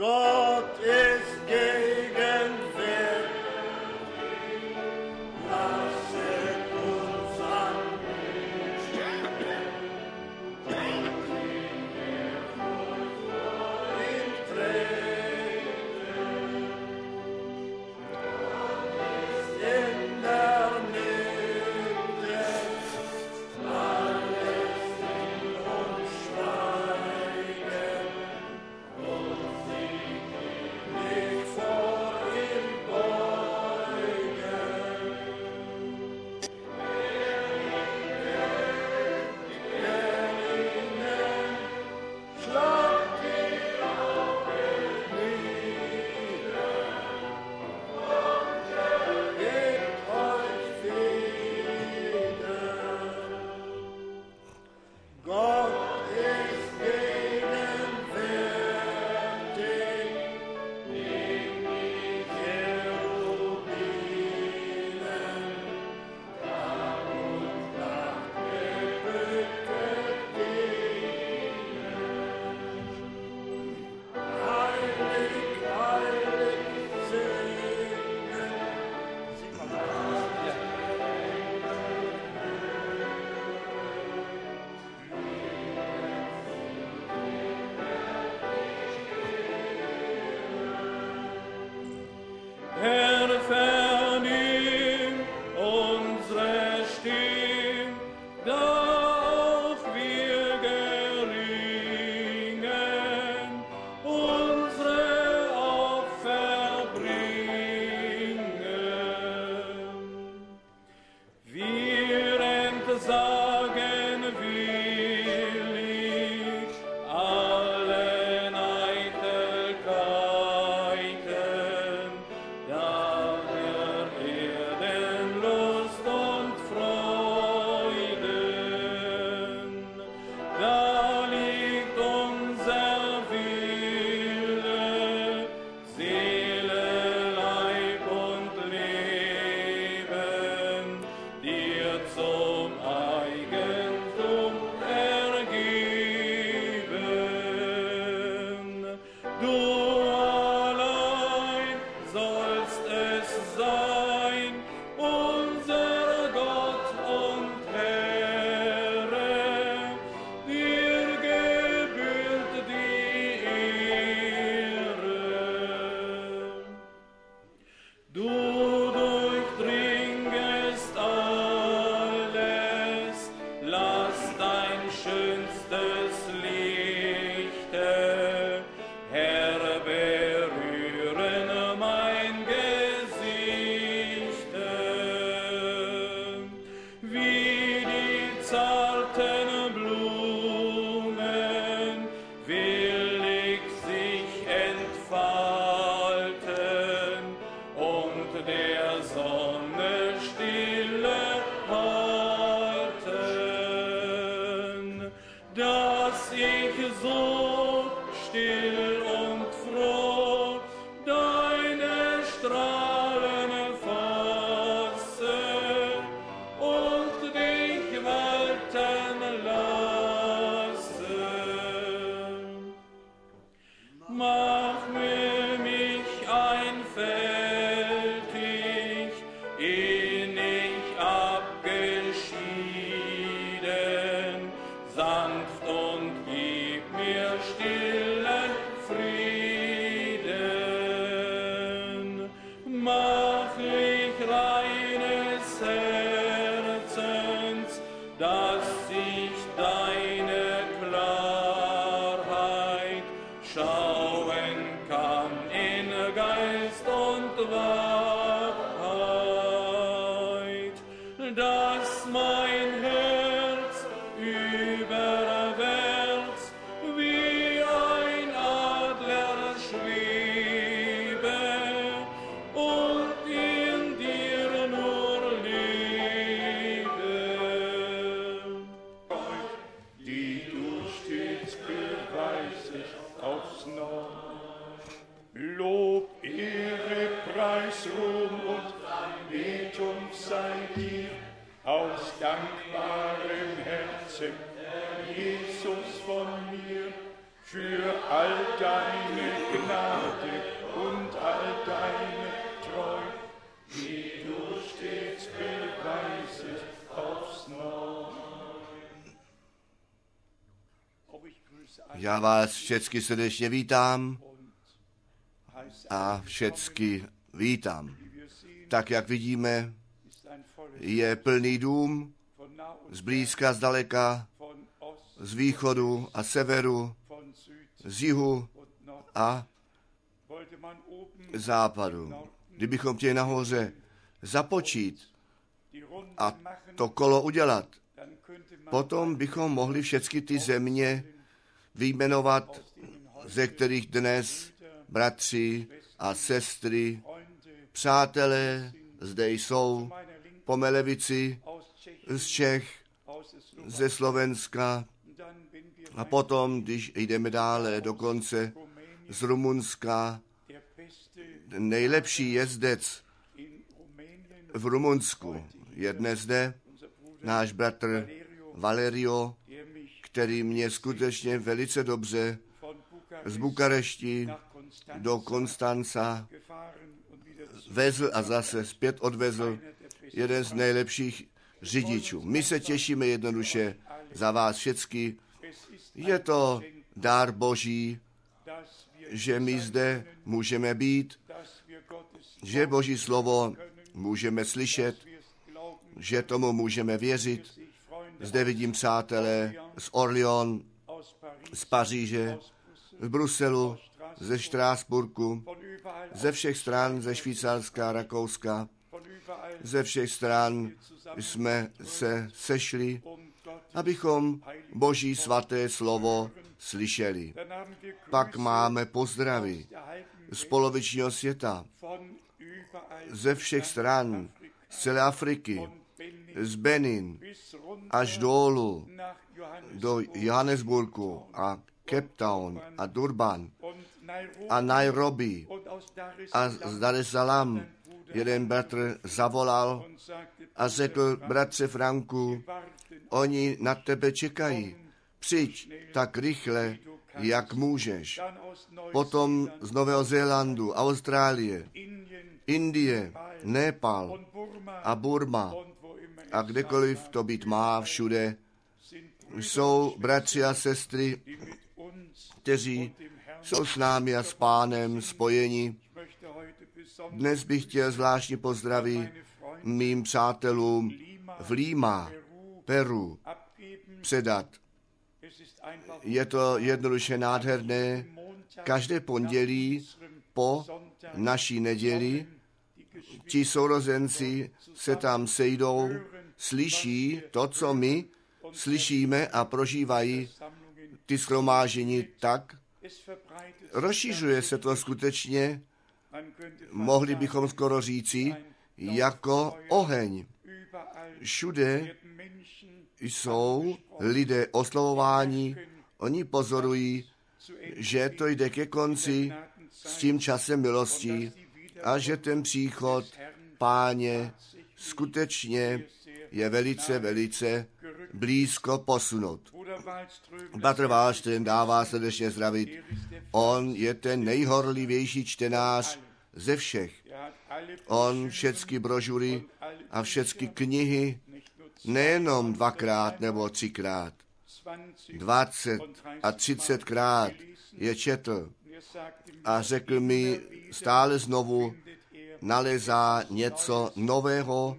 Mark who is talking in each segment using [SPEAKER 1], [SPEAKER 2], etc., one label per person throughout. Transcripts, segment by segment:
[SPEAKER 1] Gott
[SPEAKER 2] für all deine Gnade und all deine Treu, die du stets beweisest aufs Neue.
[SPEAKER 3] Já vás všecky srdečně vítám a všecky vítám. Tak jak vidíme, je plný dům
[SPEAKER 2] nah und
[SPEAKER 3] z východu a severu, z jihu a západu. Kdybychom chtěli nahoře započít a to kolo udělat, potom bychom mohli všechny ty země vyjmenovat, ze kterých dnes bratři a sestry, přátelé zde jsou po z Čech, ze Slovenska a potom, když jdeme dále dokonce z Rumunska, nejlepší jezdec v Rumunsku je dnes zde náš bratr
[SPEAKER 2] Valerio,
[SPEAKER 3] který mě skutečně velice dobře z Bukarešti do Konstanca vezl a zase zpět odvezl jeden z nejlepších řidičů. My se těšíme jednoduše za vás všecky. Je to dar Boží, že my zde můžeme být, že Boží slovo můžeme slyšet, že tomu můžeme věřit. Zde vidím přátelé z
[SPEAKER 2] Paris,
[SPEAKER 3] z Paříže, z Bruselu, ze Štrásburku, ze všech stran, ze Švýcarska, Rakouska, ze všech stran jsme se sešli. Abychom Boží svaté slovo slyšeli. Pak máme pozdravy z polovičního světa, ze všech stran, z celé Afriky, z Benin až dolů do Johannesburgu a Cape Town a Durban a Nairobi a z Dar es Salaam jeden bratr zavolal a řekl, bratře Franku, oni na tebe čekají. Přijď tak rychle, jak můžeš. Potom z Nového Zélandu, Austrálie, Indie, Nepal a Burma a kdekoliv to být má všude, jsou bratři a sestry, kteří jsou s námi a s pánem spojeni. Dnes bych chtěl
[SPEAKER 2] meine Freunde
[SPEAKER 3] mým přátelům v Lima,
[SPEAKER 2] Peru
[SPEAKER 3] předat. Je to jednoduše nádherné. Každé pondělí po naší neděli ti sourozenci se tam sejdou, slyší to, co my slyšíme a prožívají ty schromážení tak, rozšiřuje se to skutečně, mohli bychom skoro říci, jako oheň. Všude jsou lidé oslovováni, oni pozorují, že to jde ke konci s tím časem milosti a že ten příchod páně skutečně je velice, velice blízko posunut.
[SPEAKER 2] Bruder Wallström,
[SPEAKER 3] dává srdečně zdravit. On je ten nejhorlivější čtenář ze všech. On všechny brožury a všechny knihy nejenom dvakrát nebo třikrát,
[SPEAKER 2] 20
[SPEAKER 3] dvacet a třicetkrát je četl a řekl mi stále znovu, nalezá něco nového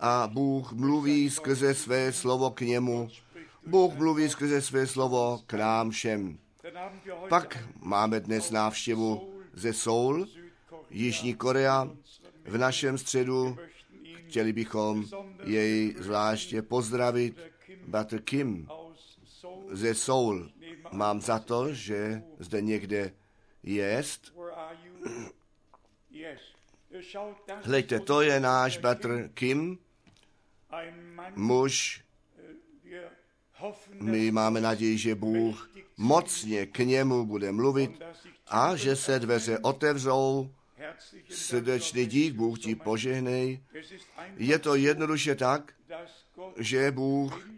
[SPEAKER 3] a Bůh mluví skrze své slovo k němu. Bůh mluví skrze své slovo k nám všem. Pak máme dnes návštěvu ze Seoul, Jižní Korea, v našem středu. Chtěli bychom jej zvláště pozdravit. Bratr Kim ze Seoul. Mám za to, že zde někde jest. Hleďte, to je náš bratr Kim, muž. My máme naději, že Bůh mocně k němu bude mluvit a že se dveře otevřou. Srdečný dík, Bůh ti požehnej. Je to jednoduše tak, že Bůh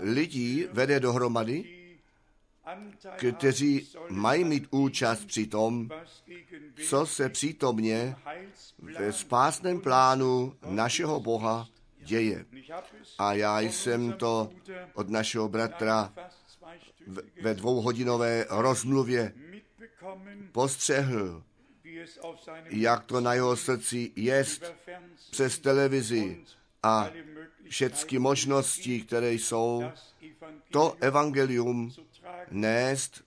[SPEAKER 3] lidí vede dohromady, kteří mají mít účast při tom, co se přítomně ve spásném plánu našeho Boha děje. A já jsem to od našeho bratra ve dvouhodinové rozmluvě postřehl, jak to na jeho srdci jest přes televizi a všechny možnosti, které jsou, to evangelium nést.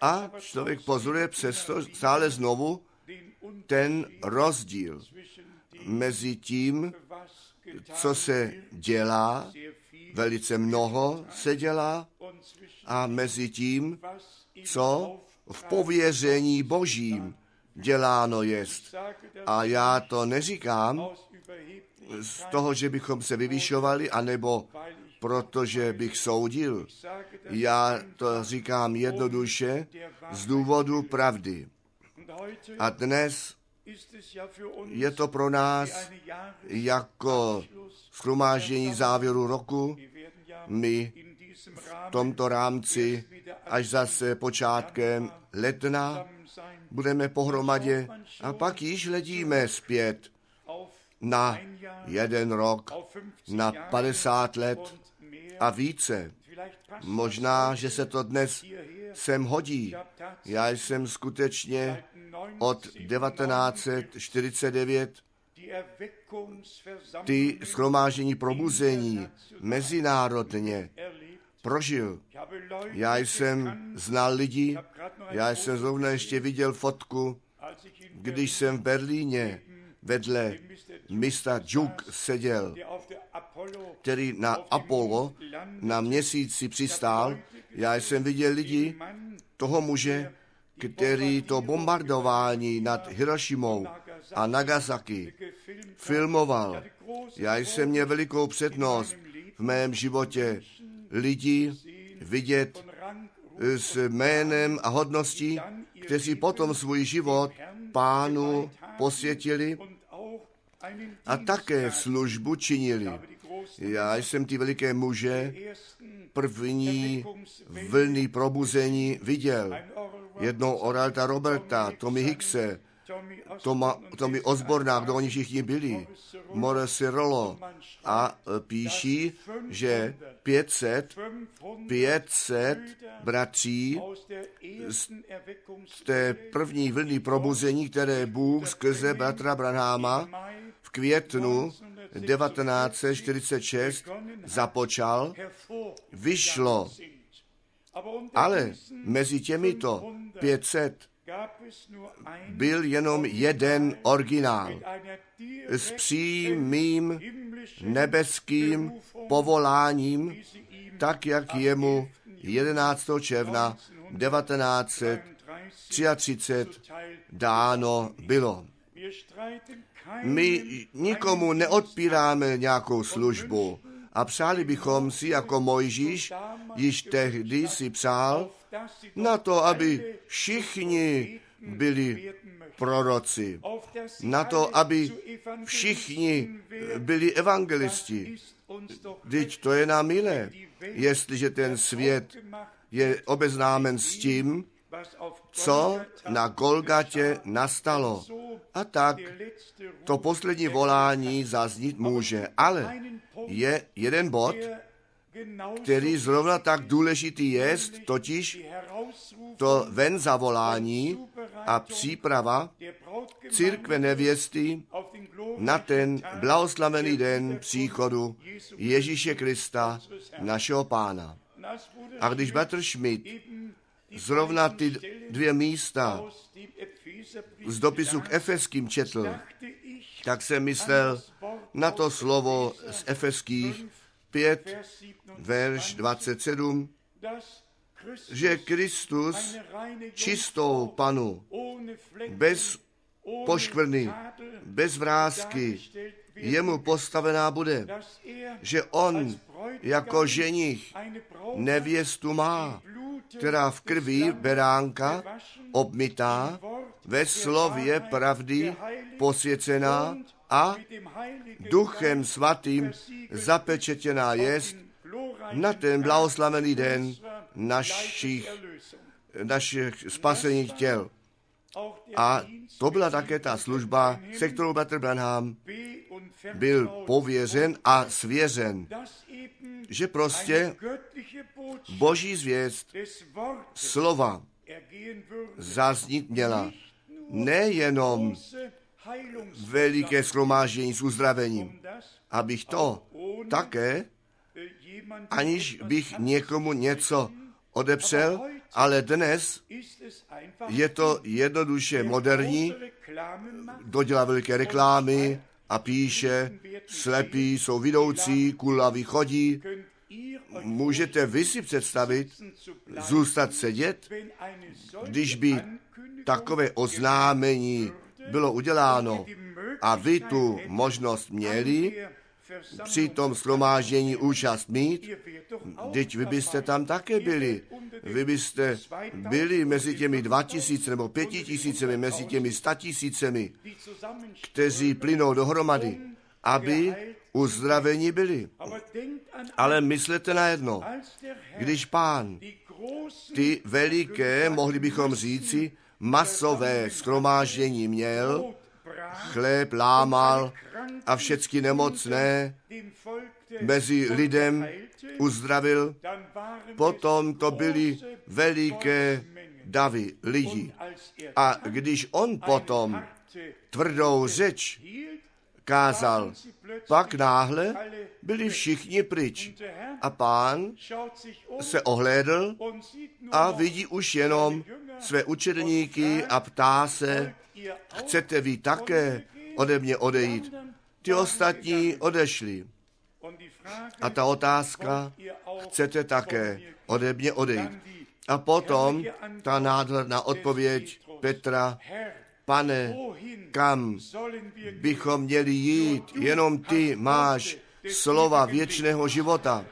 [SPEAKER 3] A člověk pozoruje přesto stále znovu ten rozdíl mezi tím, co se dělá, velice mnoho se dělá, a mezi tím, co v pověření božím děláno jest. A já to neříkám z toho, že bychom se vyvyšovali, anebo protože bych soudil. Já to říkám jednoduše z důvodu pravdy. A dnes je to pro nás jako schromáždění závěru roku. My v tomto rámci až zase počátkem ledna budeme pohromadě a pak již hledíme zpět na jeden rok, na 50 let a více. Možná, že se to dnes sem hodí. Já jsem skutečně od 1949 ty schromážení probuzení mezinárodně prožil. Já jsem znal lidi, já jsem zrovna ještě viděl fotku, když jsem v Berlíně vedle mistra Juk seděl, který na Apollo na měsíci přistál. Já jsem viděl lidi, toho muže, který to bombardování nad Hirošimou a Nagasaki filmoval. Já jsem měl velikou přednost v mém životě lidi vidět s jménem a hodností, kteří potom svůj život pánu posvětili a také službu činili. Já jsem ty veliké muže první vlny probuzení viděl. Jednou Oralta Roberta, Tommy Hickse, Tommy Osborna, kdo oni všichni byli, Morris Rollo a píší, že 500, 500 bratří z té první vlny probuzení, které Bůh skrze bratra Branháma v květnu 1946 započal, vyšlo. Ale mezi těmito 500 byl jenom jeden originál s přímým nebeským povoláním, tak jak jemu 11. června 1933 dáno bylo. My nikomu neodpíráme nějakou službu a přáli bychom si jako Mojžíš, již tehdy si přál, na to, aby všichni byli proroci, na to, aby všichni byli evangelisti. Teď to je nám milé, jestliže ten svět je obeznámen s tím, co na Golgatě nastalo. A tak to poslední volání zaznít může. Ale je jeden bod, který zrovna tak důležitý je, totiž to ven zavolání a příprava církve nevěsty na ten blahoslavený den příchodu Ježíše Krista, našeho pána. A když Batr Schmidt zrovna ty dvě místa z dopisu k Efeským četl, tak jsem myslel na to slovo z Efeských 5, verš 27, že Kristus čistou panu, bez poškvrny, bez vrázky, jemu postavená bude, že on jako ženich nevěstu má, která v krvi beránka obmytá, ve slově pravdy posvěcená a duchem svatým zapečetěná jest na ten blahoslavený den našich, našich spasených těl. A to byla také ta služba, se kterou Bratr Branham byl pověřen a svěřen, že prostě boží zvěst slova zaznít měla. Nejenom veliké schromáždění s uzdravením, abych to také, aniž bych někomu něco odepřel, ale dnes je to jednoduše moderní, dodělá veliké reklámy a píše, slepí jsou vidoucí, kulaví chodí. Můžete vy si představit zůstat sedět, když by takové oznámení bylo uděláno a vy tu možnost měli při tom shromáždění účast mít, Teď vy byste tam také byli. Vy byste byli mezi těmi dva tisíce nebo pěti tisícemi, mezi těmi sta tisícemi, kteří plynou dohromady, aby uzdraveni byli. Ale myslete na jedno, když pán ty veliké, mohli bychom říci, masové schromáždění měl, chléb lámal a všecky nemocné mezi lidem uzdravil, potom to byly veliké davy lidí. A když on potom tvrdou řeč kázal, pak náhle byli všichni pryč. A pán se ohlédl a vidí už jenom své učedníky a ptá se, chcete vy také ode mě odejít? Ty ostatní odešli. A ta otázka, chcete také ode mě odejít? A potom ta nádherná odpověď Petra, pane, kam bychom měli jít, jenom ty máš slova věčného života.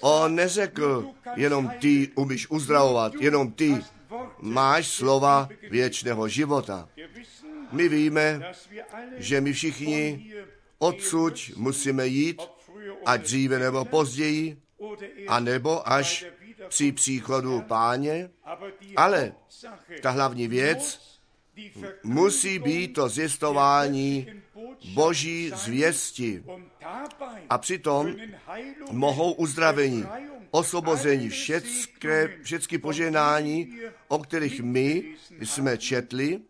[SPEAKER 3] On neřekl, jenom ty umíš uzdravovat, jenom ty máš slova věčného života. My víme, že my všichni odsud musíme jít, ať dříve nebo později, a nebo až při příchodu páně, ale ta hlavní věc musí být to zjistování boží zvěsti. A přitom mohou uzdravení, osvobození, všecké, všechny poženání, o kterých my jsme četli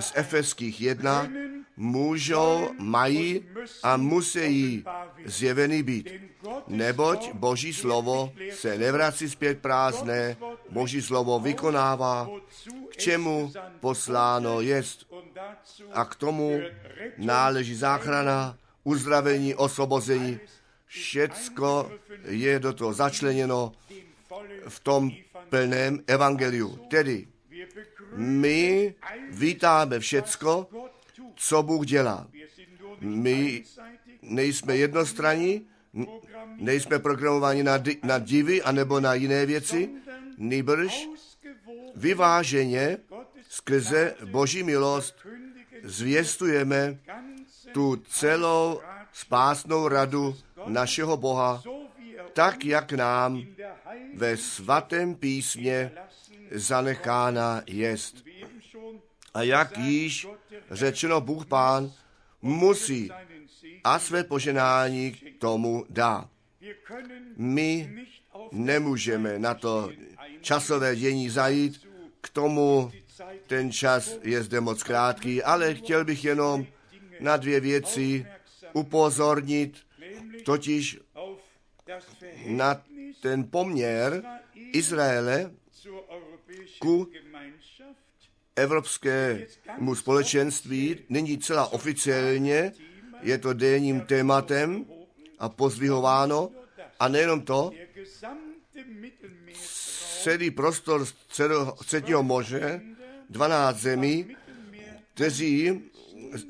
[SPEAKER 3] z Efeských 1, můžou, mají a musí zjeveny být. Neboť Boží slovo se nevrací zpět prázdné, Boží slovo vykonává, k čemu posláno jest. A k tomu náleží záchrana, uzdravení, osvobození. Všecko je do toho začleněno v tom plném evangeliu. Tedy my vítáme všecko, co Bůh dělá. My nejsme jednostranní, n- nejsme programováni na, di- na divy anebo na jiné věci, nýbrž vyváženě skrze Boží milost zvěstujeme tu celou spásnou radu našeho Boha, tak jak nám ve svatém písmě zanechána jest. A jak již řečeno, Bůh Pán musí a své poženání k tomu dá. My nemůžeme na to časové dění zajít, k tomu ten čas je zde moc krátký, ale chtěl bych jenom na dvě věci upozornit, totiž na ten poměr Izraele ku evropskému společenství nyní celá oficiálně, je to denním tématem a pozvihováno. A nejenom to, celý prostor středního moře, 12 zemí, kteří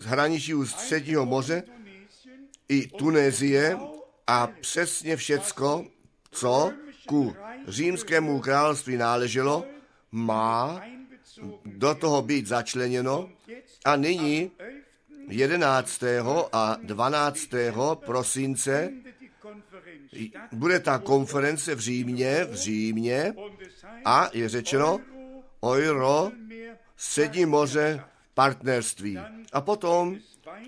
[SPEAKER 3] hraničí u středního moře, i Tunézie a přesně všecko, co ku římskému království náleželo, má do toho být začleněno a nyní 11. a 12. prosince bude ta konference v Římě, v Římě a je řečeno Euro, Střední moře, partnerství. A potom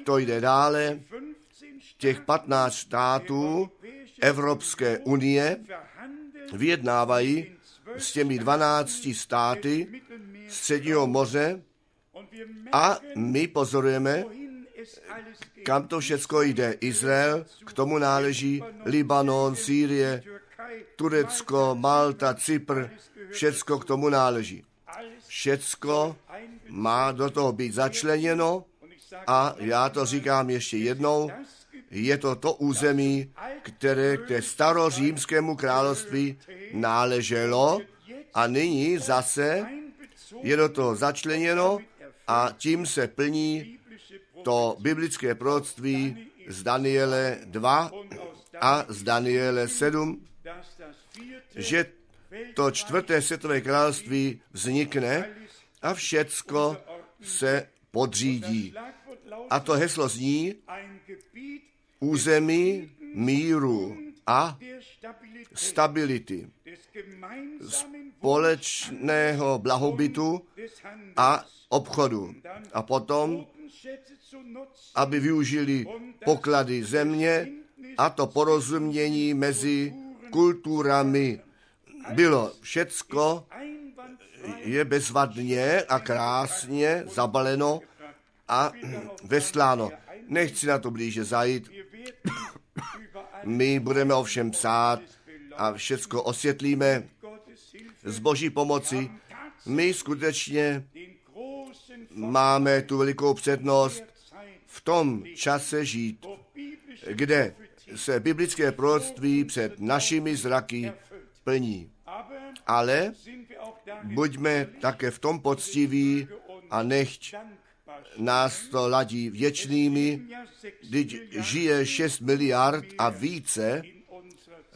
[SPEAKER 3] to jde dále, těch 15 států Evropské unie vyjednávají s těmi 12 státy Středního moře a my pozorujeme, kam to všecko jde. Izrael, k tomu náleží Libanon, Sýrie, Turecko, Malta, Cypr, všecko k tomu náleží. Všecko má do toho být začleněno a já to říkám ještě jednou, je to to území, které k té starořímskému království náleželo a nyní zase je do toho začleněno a tím se plní to biblické proroctví z Daniele 2 a z Daniele 7, že to čtvrté světové království vznikne a všecko se podřídí. A to heslo zní území míru a stability, společného blahobytu a obchodu. A potom, aby využili poklady země a to porozumění mezi kulturami. Bylo všecko je bezvadně a krásně zabaleno a vesláno. Nechci na to blíže zajít. My budeme ovšem psát a všecko osvětlíme z boží pomoci. My skutečně máme tu velikou přednost v tom čase žít, kde se biblické proroctví před našimi zraky plní. Ale buďme také v tom poctiví a nechť nás to ladí věčnými, když žije 6 miliard a více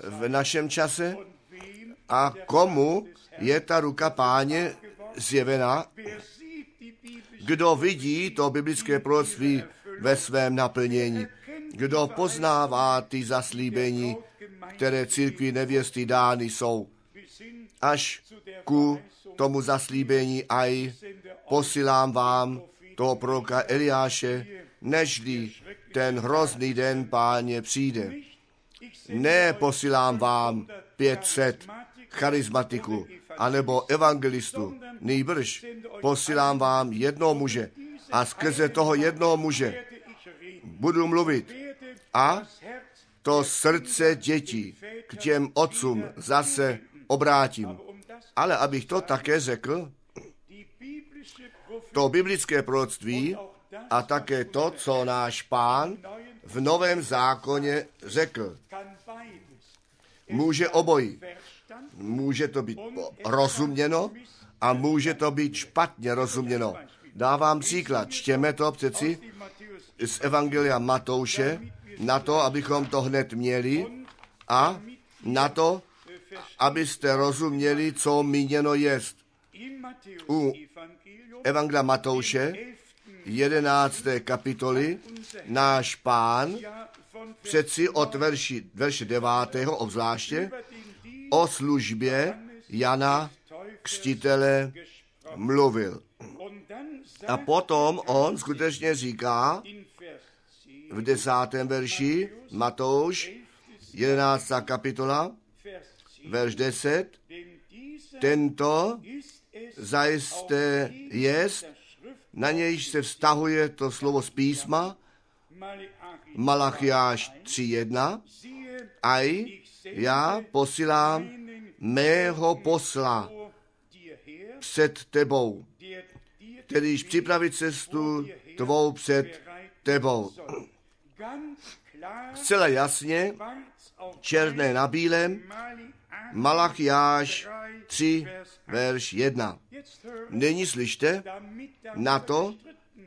[SPEAKER 3] v našem čase. A komu je ta ruka páně zjevena, kdo vidí to biblické proroctví ve svém naplnění, kdo poznává ty zaslíbení, které církvi nevěsty dány jsou, až ku tomu zaslíbení aj posílám vám toho proroka Eliáše, nežli ten hrozný den páně přijde. Ne posílám vám 500 charismatiků anebo evangelistů, nejbrž posílám vám jednoho muže a skrze toho jednoho muže budu mluvit a to srdce dětí k těm otcům zase obrátím. Ale abych to také řekl, to biblické proroctví a také to, co náš pán v Novém zákoně řekl. Může obojí. Může to být rozuměno a může to být špatně rozuměno. Dávám příklad. Čtěme to přeci z Evangelia Matouše na to, abychom to hned měli a na to, abyste rozuměli, co míněno jest. U Evangelia Matouše, 11. kapitoly, náš pán přeci od verši, verše 9. obzvláště o službě Jana Křtitele mluvil. A potom on skutečně říká v desátém verši Matouš, 11. kapitola, verš 10, tento zajisté jest, na nějž se vztahuje to slovo z písma, Malachiáš 3.1, aj já posílám mého posla před tebou, kterýž připravit cestu tvou před tebou. Zcela jasně, černé na bílém, Malachiáš 3, verš 1. Nyní slyšte na to,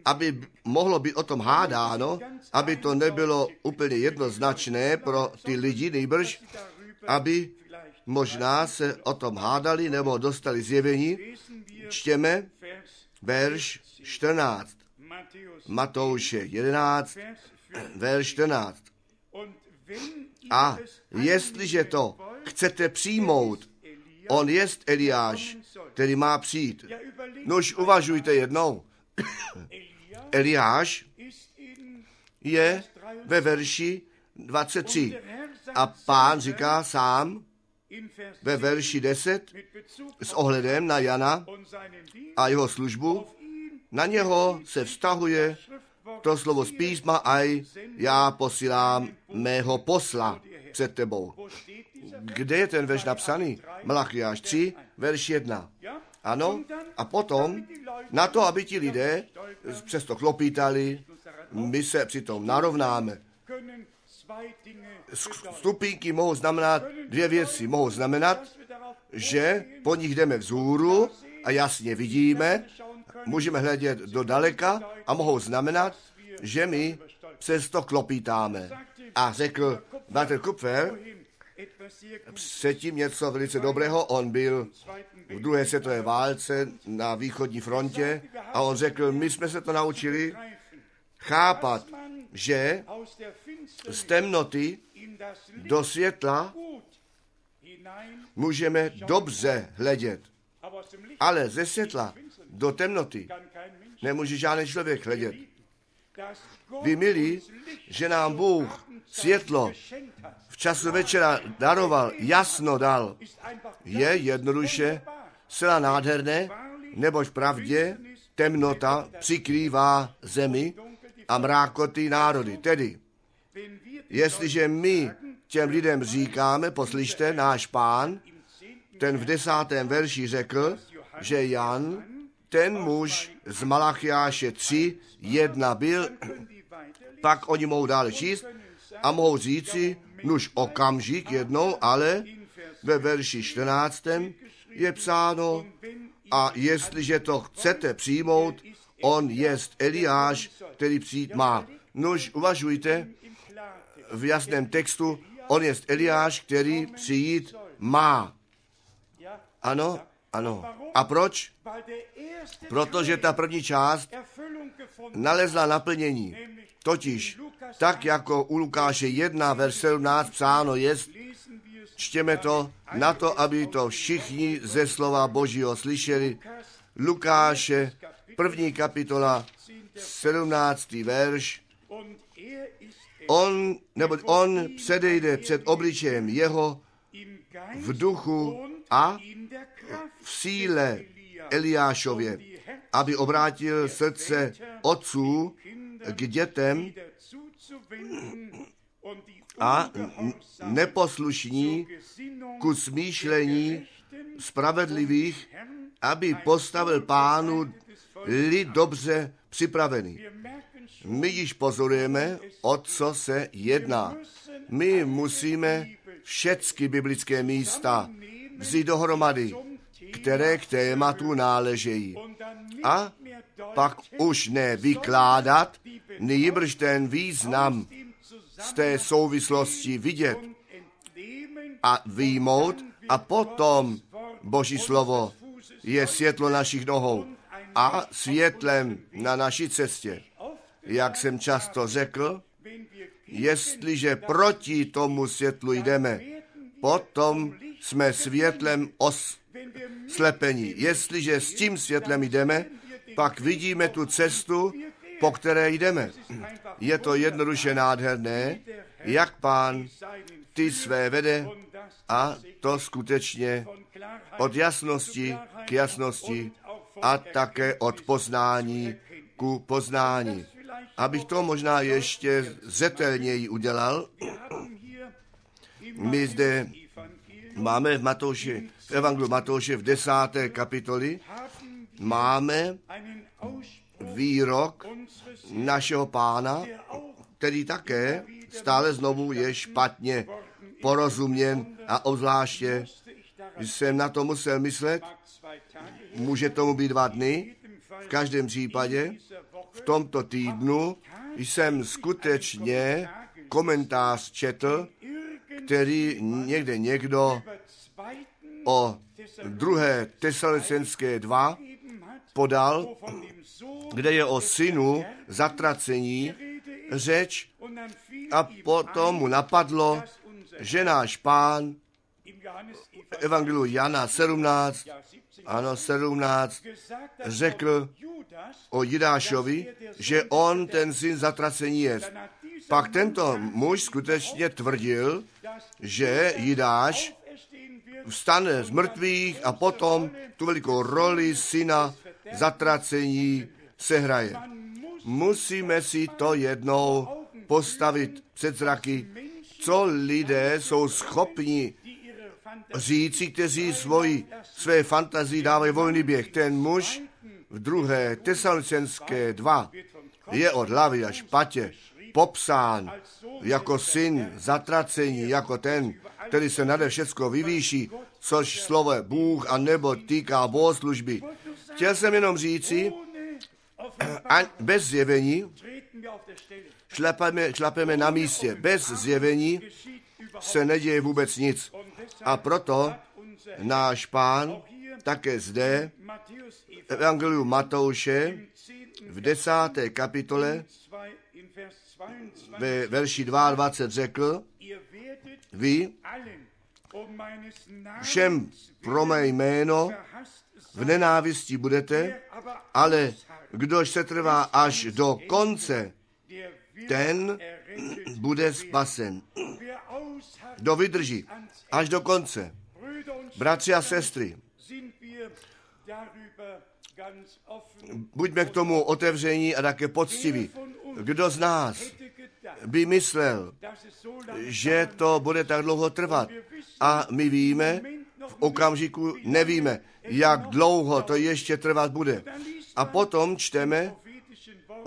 [SPEAKER 3] aby mohlo být o tom hádáno, aby to nebylo úplně jednoznačné pro ty lidi, nejbrž, aby možná se o tom hádali nebo dostali zjevení, čtěme verš 14. Matouše 11, verš 14. A jestliže to chcete přijmout, on jest Eliáš, který má přijít. Nož uvažujte jednou. Eliáš je ve verši 23. A pán říká sám ve verši 10 s ohledem na Jana a jeho službu, na něho se vztahuje to slovo z písma aj já posílám mého posla před tebou. Kde je ten verš napsaný? Malachiáš 3, verš 1. Ano, a potom na to, aby ti lidé přesto klopítali, my se přitom narovnáme. Stupínky mohou znamenat dvě věci. Mohou znamenat, že po nich jdeme vzhůru a jasně vidíme, můžeme hledět do daleka a mohou znamenat, že my přesto klopítáme. A řekl Walter Kupfer, předtím něco velice dobrého, on byl v druhé světové válce na východní frontě a on řekl, my jsme se to naučili chápat, že z temnoty do světla můžeme dobře hledět, ale ze světla do temnoty nemůže žádný člověk hledět. Vy milí, že nám Bůh světlo v času večera daroval, jasno dal, je jednoduše zcela nádherné, nebož pravdě temnota přikrývá zemi a mrákoty národy. Tedy, jestliže my těm lidem říkáme, poslyšte, náš pán, ten v desátém verši řekl, že Jan, ten muž z Malachiáše 3, jedna byl, pak oni mohou dále číst a mohou říci, nuž okamžik jednou, ale ve verši 14. je psáno, a jestliže to chcete přijmout, on jest Eliáš, který přijít má. Nož uvažujte v jasném textu, on jest Eliáš, který přijít má. Ano, ano. A proč? Protože ta první část nalezla naplnění. Totiž, tak jako u Lukáše 1, verš 17 psáno jest, čtěme to na to, aby to všichni ze slova Božího slyšeli. Lukáše, první kapitola, 17. verš. On, nebo on předejde před obličejem jeho v duchu a v síle Eliášově, aby obrátil srdce otců k dětem a neposlušní ku smýšlení spravedlivých, aby postavil pánu lid dobře připravený. My již pozorujeme, o co se jedná. My musíme všechny biblické místa vzít dohromady, které k tématu náležejí. A pak už ne vykládat, nejbrž ten význam z té souvislosti vidět a výjmout a potom Boží slovo je světlo našich nohou a světlem na naší cestě. Jak jsem často řekl, jestliže proti tomu světlu jdeme, potom jsme světlem oslepení. Jestliže s tím světlem jdeme, pak vidíme tu cestu, po které jdeme. Je to jednoduše nádherné, jak pán ty své vede a to skutečně od jasnosti k jasnosti a také od poznání ku poznání. Abych to možná ještě zetelněji udělal, my zde máme v Matouši, v Evangelu Matouše v desáté kapitoli, máme výrok našeho pána, který také stále znovu je špatně porozuměn a obzvláště jsem na to musel myslet, může tomu být dva dny, v každém případě v tomto týdnu jsem skutečně komentář četl, který někde někdo o druhé tesalonicenské dva podal, kde je o synu zatracení řeč a potom mu napadlo, že náš pán Evangeliu Jana 17,
[SPEAKER 2] ja, 17
[SPEAKER 3] ano 17,
[SPEAKER 2] gesagt, dass
[SPEAKER 3] řekl o Jidášovi, že on ten syn zatracení je. Pak tento muž skutečně tvrdil, že Jidáš vstane z mrtvých a potom tu velikou roli syna zatracení sehraje. Musíme si to jednou postavit před zraky, co lidé jsou schopni říci, kteří svoji, své fantazii dávají volný běh. Ten muž v druhé tesalonicenské 2 je od hlavy až patě popsán jako syn zatracení, jako ten, který se nade všecko vyvýší, což slovo Bůh a nebo týká bohoslužby. Chtěl jsem jenom říci, bez zjevení šlapeme, šlapeme na místě. Bez zjevení se neděje vůbec nic. A proto náš pán také zde v Evangeliu Matouše
[SPEAKER 2] im 10.
[SPEAKER 3] v desáté kapitole
[SPEAKER 2] 2 in Vers 22
[SPEAKER 3] ve verši 22 řekl, vy všem pro mé jméno v nenávisti budete, ale kdož se trvá až do konce, ten bude spasen. Kdo vydrží až do konce. Bratři a sestry, buďme k tomu otevření a také poctiví. Kdo z nás by myslel, že to bude tak dlouho trvat. A my víme, v okamžiku nevíme, jak dlouho to ještě trvat bude. A potom čteme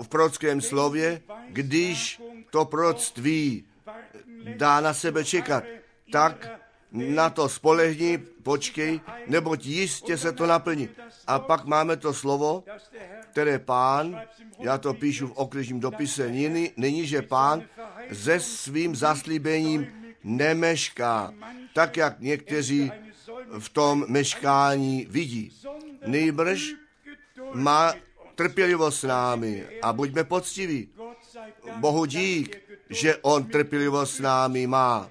[SPEAKER 3] v prorockém slově, když to proroctví dá na sebe čekat, tak na to spolehni, počkej, neboť jistě se to naplní. A pak máme to slovo, které pán, já to píšu v okryžním dopise, není, není, že pán se svým zaslíbením nemešká, tak jak někteří v tom meškání vidí. Nejbrž má trpělivost s námi a buďme poctiví. Bohu dík, že on trpělivost s námi má.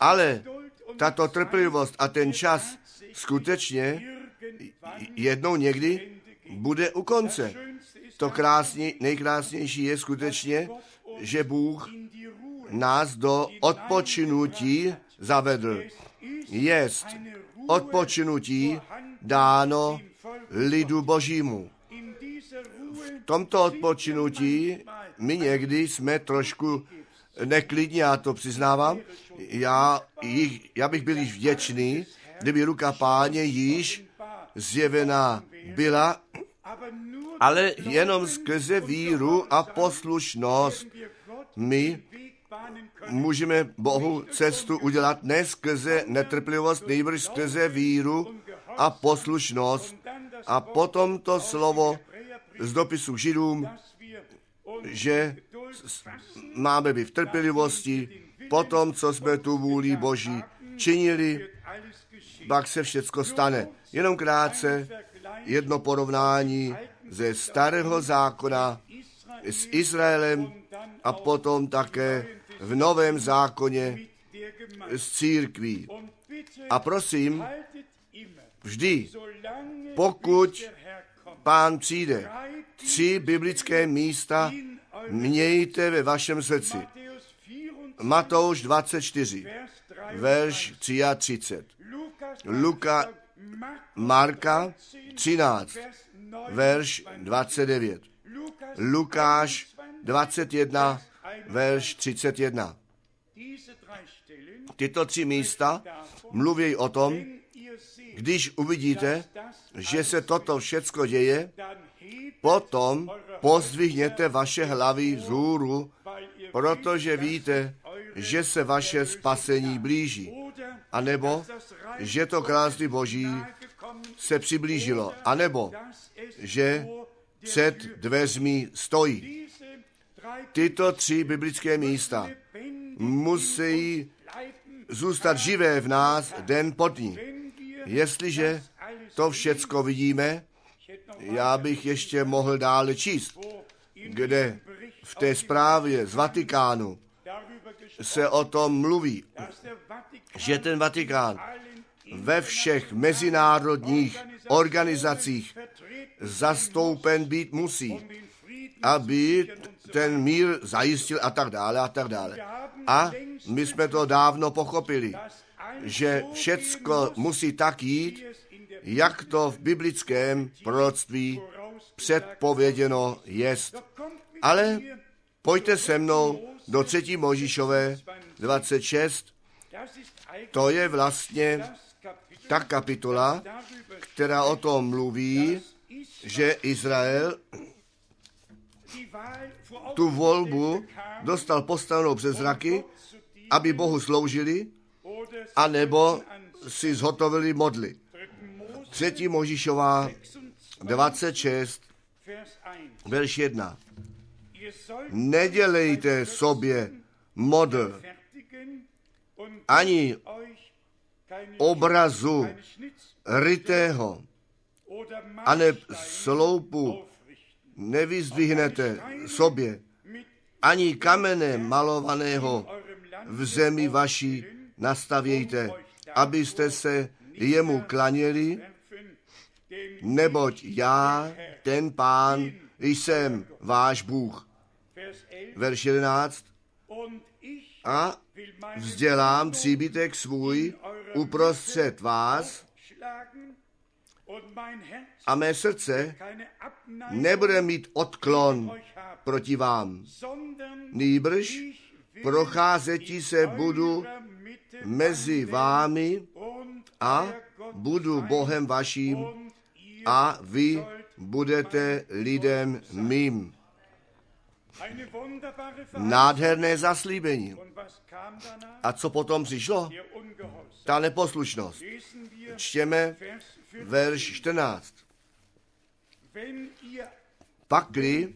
[SPEAKER 3] Ale tato trpělivost a ten čas skutečně jednou někdy bude u konce. To krásně, nejkrásnější je skutečně, že Bůh nás do odpočinutí zavedl. Jest odpočinutí dáno lidu božímu. V tomto odpočinutí my někdy jsme trošku neklidní, já to přiznávám. Já, jich, já bych byl již vděčný, kdyby ruka páně již zjevená byla, ale jenom skrze víru a poslušnost my můžeme Bohu cestu udělat ne skrze netrpělivost, nejbrž skrze víru a poslušnost. A potom to slovo z dopisu k židům, že máme být v trpělivosti, potom, co jsme tu vůli Boží činili, pak se všecko stane. Jenom krátce jedno porovnání ze starého zákona s Izraelem a potom také v novém zákoně s církví. A prosím, vždy, pokud pán přijde, tři biblické místa mějte ve vašem srdci.
[SPEAKER 2] Matthäus 24,
[SPEAKER 3] Matouš 24,
[SPEAKER 2] Vers 3,
[SPEAKER 3] verš 33.
[SPEAKER 2] Lukas,
[SPEAKER 3] Luka, Marka 13,
[SPEAKER 2] Vers 9,
[SPEAKER 3] verš 29.
[SPEAKER 2] Lukas
[SPEAKER 3] Lukáš 21, verš 31.
[SPEAKER 2] Diese drei Stellen,
[SPEAKER 3] Tyto tři místa mluví o tom, když uvidíte, že se toto všecko děje, potom pozdvihněte vaše hlavy vzhůru, protože víte, že se vaše spasení blíží. A nebo, že to království Boží se přiblížilo. A nebo, že před dveřmi stojí. Tyto tři biblické místa musí zůstat živé v nás den po
[SPEAKER 2] wir
[SPEAKER 3] Jestliže to všecko vidíme, já bych ještě mohl dále číst, kde v té zprávě z Vatikánu se o tom mluví, že ten Vatikán ve všech mezinárodních organizacích zastoupen být musí, aby ten mír zajistil a tak dále a tak dále. A my jsme to dávno pochopili, že všecko musí tak jít, jak to v biblickém proroctví předpověděno jest. Ale pojďte se mnou do 3. Možíšové 26,
[SPEAKER 2] Das ist eigentlich
[SPEAKER 3] to je vlastně ta kapitola, která o tom mluví, že Izrael tu volbu dostal postavenou přes zraky, aby Bohu sloužili, anebo si zhotovili modly. 3. Možíšová 26,
[SPEAKER 2] Vers 1.
[SPEAKER 3] verš 1.
[SPEAKER 2] Ihr sollt
[SPEAKER 3] Nedělejte sobě
[SPEAKER 2] und
[SPEAKER 3] ani obrazu rytého
[SPEAKER 2] oder
[SPEAKER 3] a ne
[SPEAKER 2] Maßsteine
[SPEAKER 3] sloupu nevyzdvihnete sobě, ani kamene malovaného v zemi vaší nastavějte, abyste se jemu klaněli, neboť já, ten pán, jsem váš Bůh.
[SPEAKER 2] Vers 11
[SPEAKER 3] Verš 11.
[SPEAKER 2] und ich
[SPEAKER 3] A vzdělám příbytek svůj uprostřed vás a mé srdce nebude mít odklon proti vám. Nýbrž procházetí se budu mezi vámi a budu Bohem vaším a vy budete lidem mým. Nádherné zaslíbení. A co potom přišlo? Ta neposlušnost. Čtěme
[SPEAKER 2] Vers 14.
[SPEAKER 3] verš 14.
[SPEAKER 2] Wenn ihr,
[SPEAKER 3] Pakli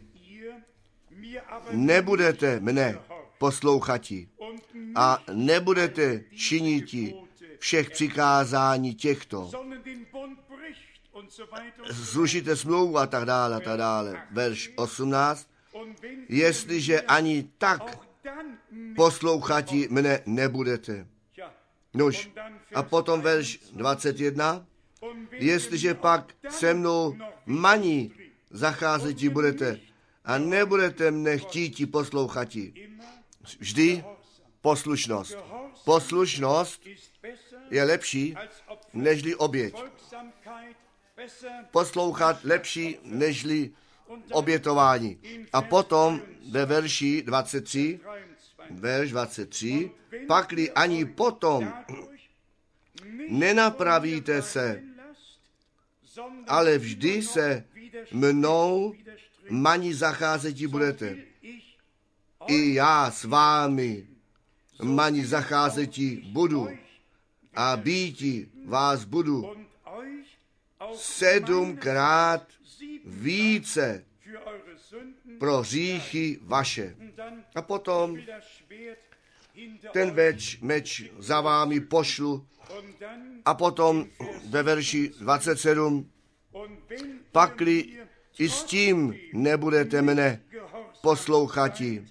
[SPEAKER 3] nebudete mne poslouchati a nebudete činiti všech přikázání těchto. Zrušíte smlouvu a tak dále a tak dále. Verš 18.
[SPEAKER 2] und wenn
[SPEAKER 3] Jestliže ani tak poslouchati mne nebudete. Nuž. A potom verš 21.
[SPEAKER 2] und wenn
[SPEAKER 3] Jestliže pak se mnou maní zacházeti budete a nebudete mne chtíti poslouchati. Vždy poslušnost. Poslušnost je lepší nežli oběť. Poslouchat lepší nežli obětování. A potom ve verši 23,
[SPEAKER 2] 23.
[SPEAKER 3] verš 23, pakli ani potom nenapravíte se, ale vždy se mnou maní zacházeti budete. I já s vámi maní zacházeti budu a býti vás budu sedmkrát více pro hříchy vaše. A potom ten več, meč za vámi pošlu a potom ve verši 27
[SPEAKER 2] und wenn
[SPEAKER 3] pakli i s tím nebudete mne poslouchati,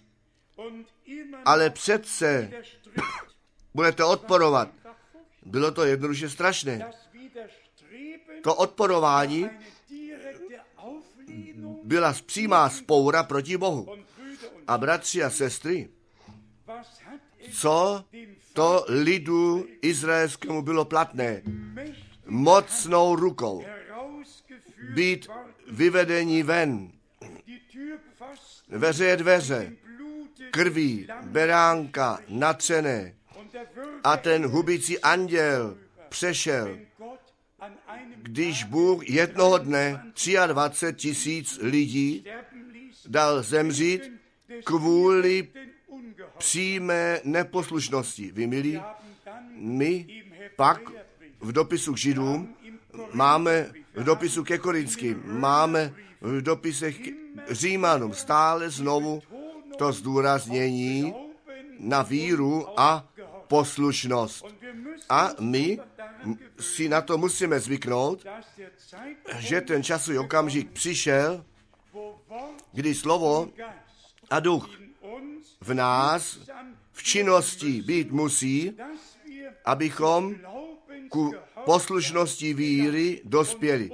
[SPEAKER 3] ale přece budete odporovat. Bylo to jednoduše strašné. To odporování byla přímá spoura proti Bohu. A bratři a sestry, co to lidu izraelskému bylo platné? Mocnou rukou být vyvedení ven,
[SPEAKER 2] die Türpfosten
[SPEAKER 3] dveře krví, beránka, natřené a ten hubící anděl přešel, když Bůh jednoho dne 23 tisíc lidí dal zemřít kvůli přímé neposlušnosti. Vy milí, my pak v dopisu k Židům máme v dopisu ke Korinským, máme v dopisech k Římanům stále znovu to zdůraznění na víru a poslušnost. A my si na to musíme zvyknout, že ten časový okamžik přišel, kdy slovo a duch v nás v činnosti být musí, abychom ku poslušnosti víry dospěli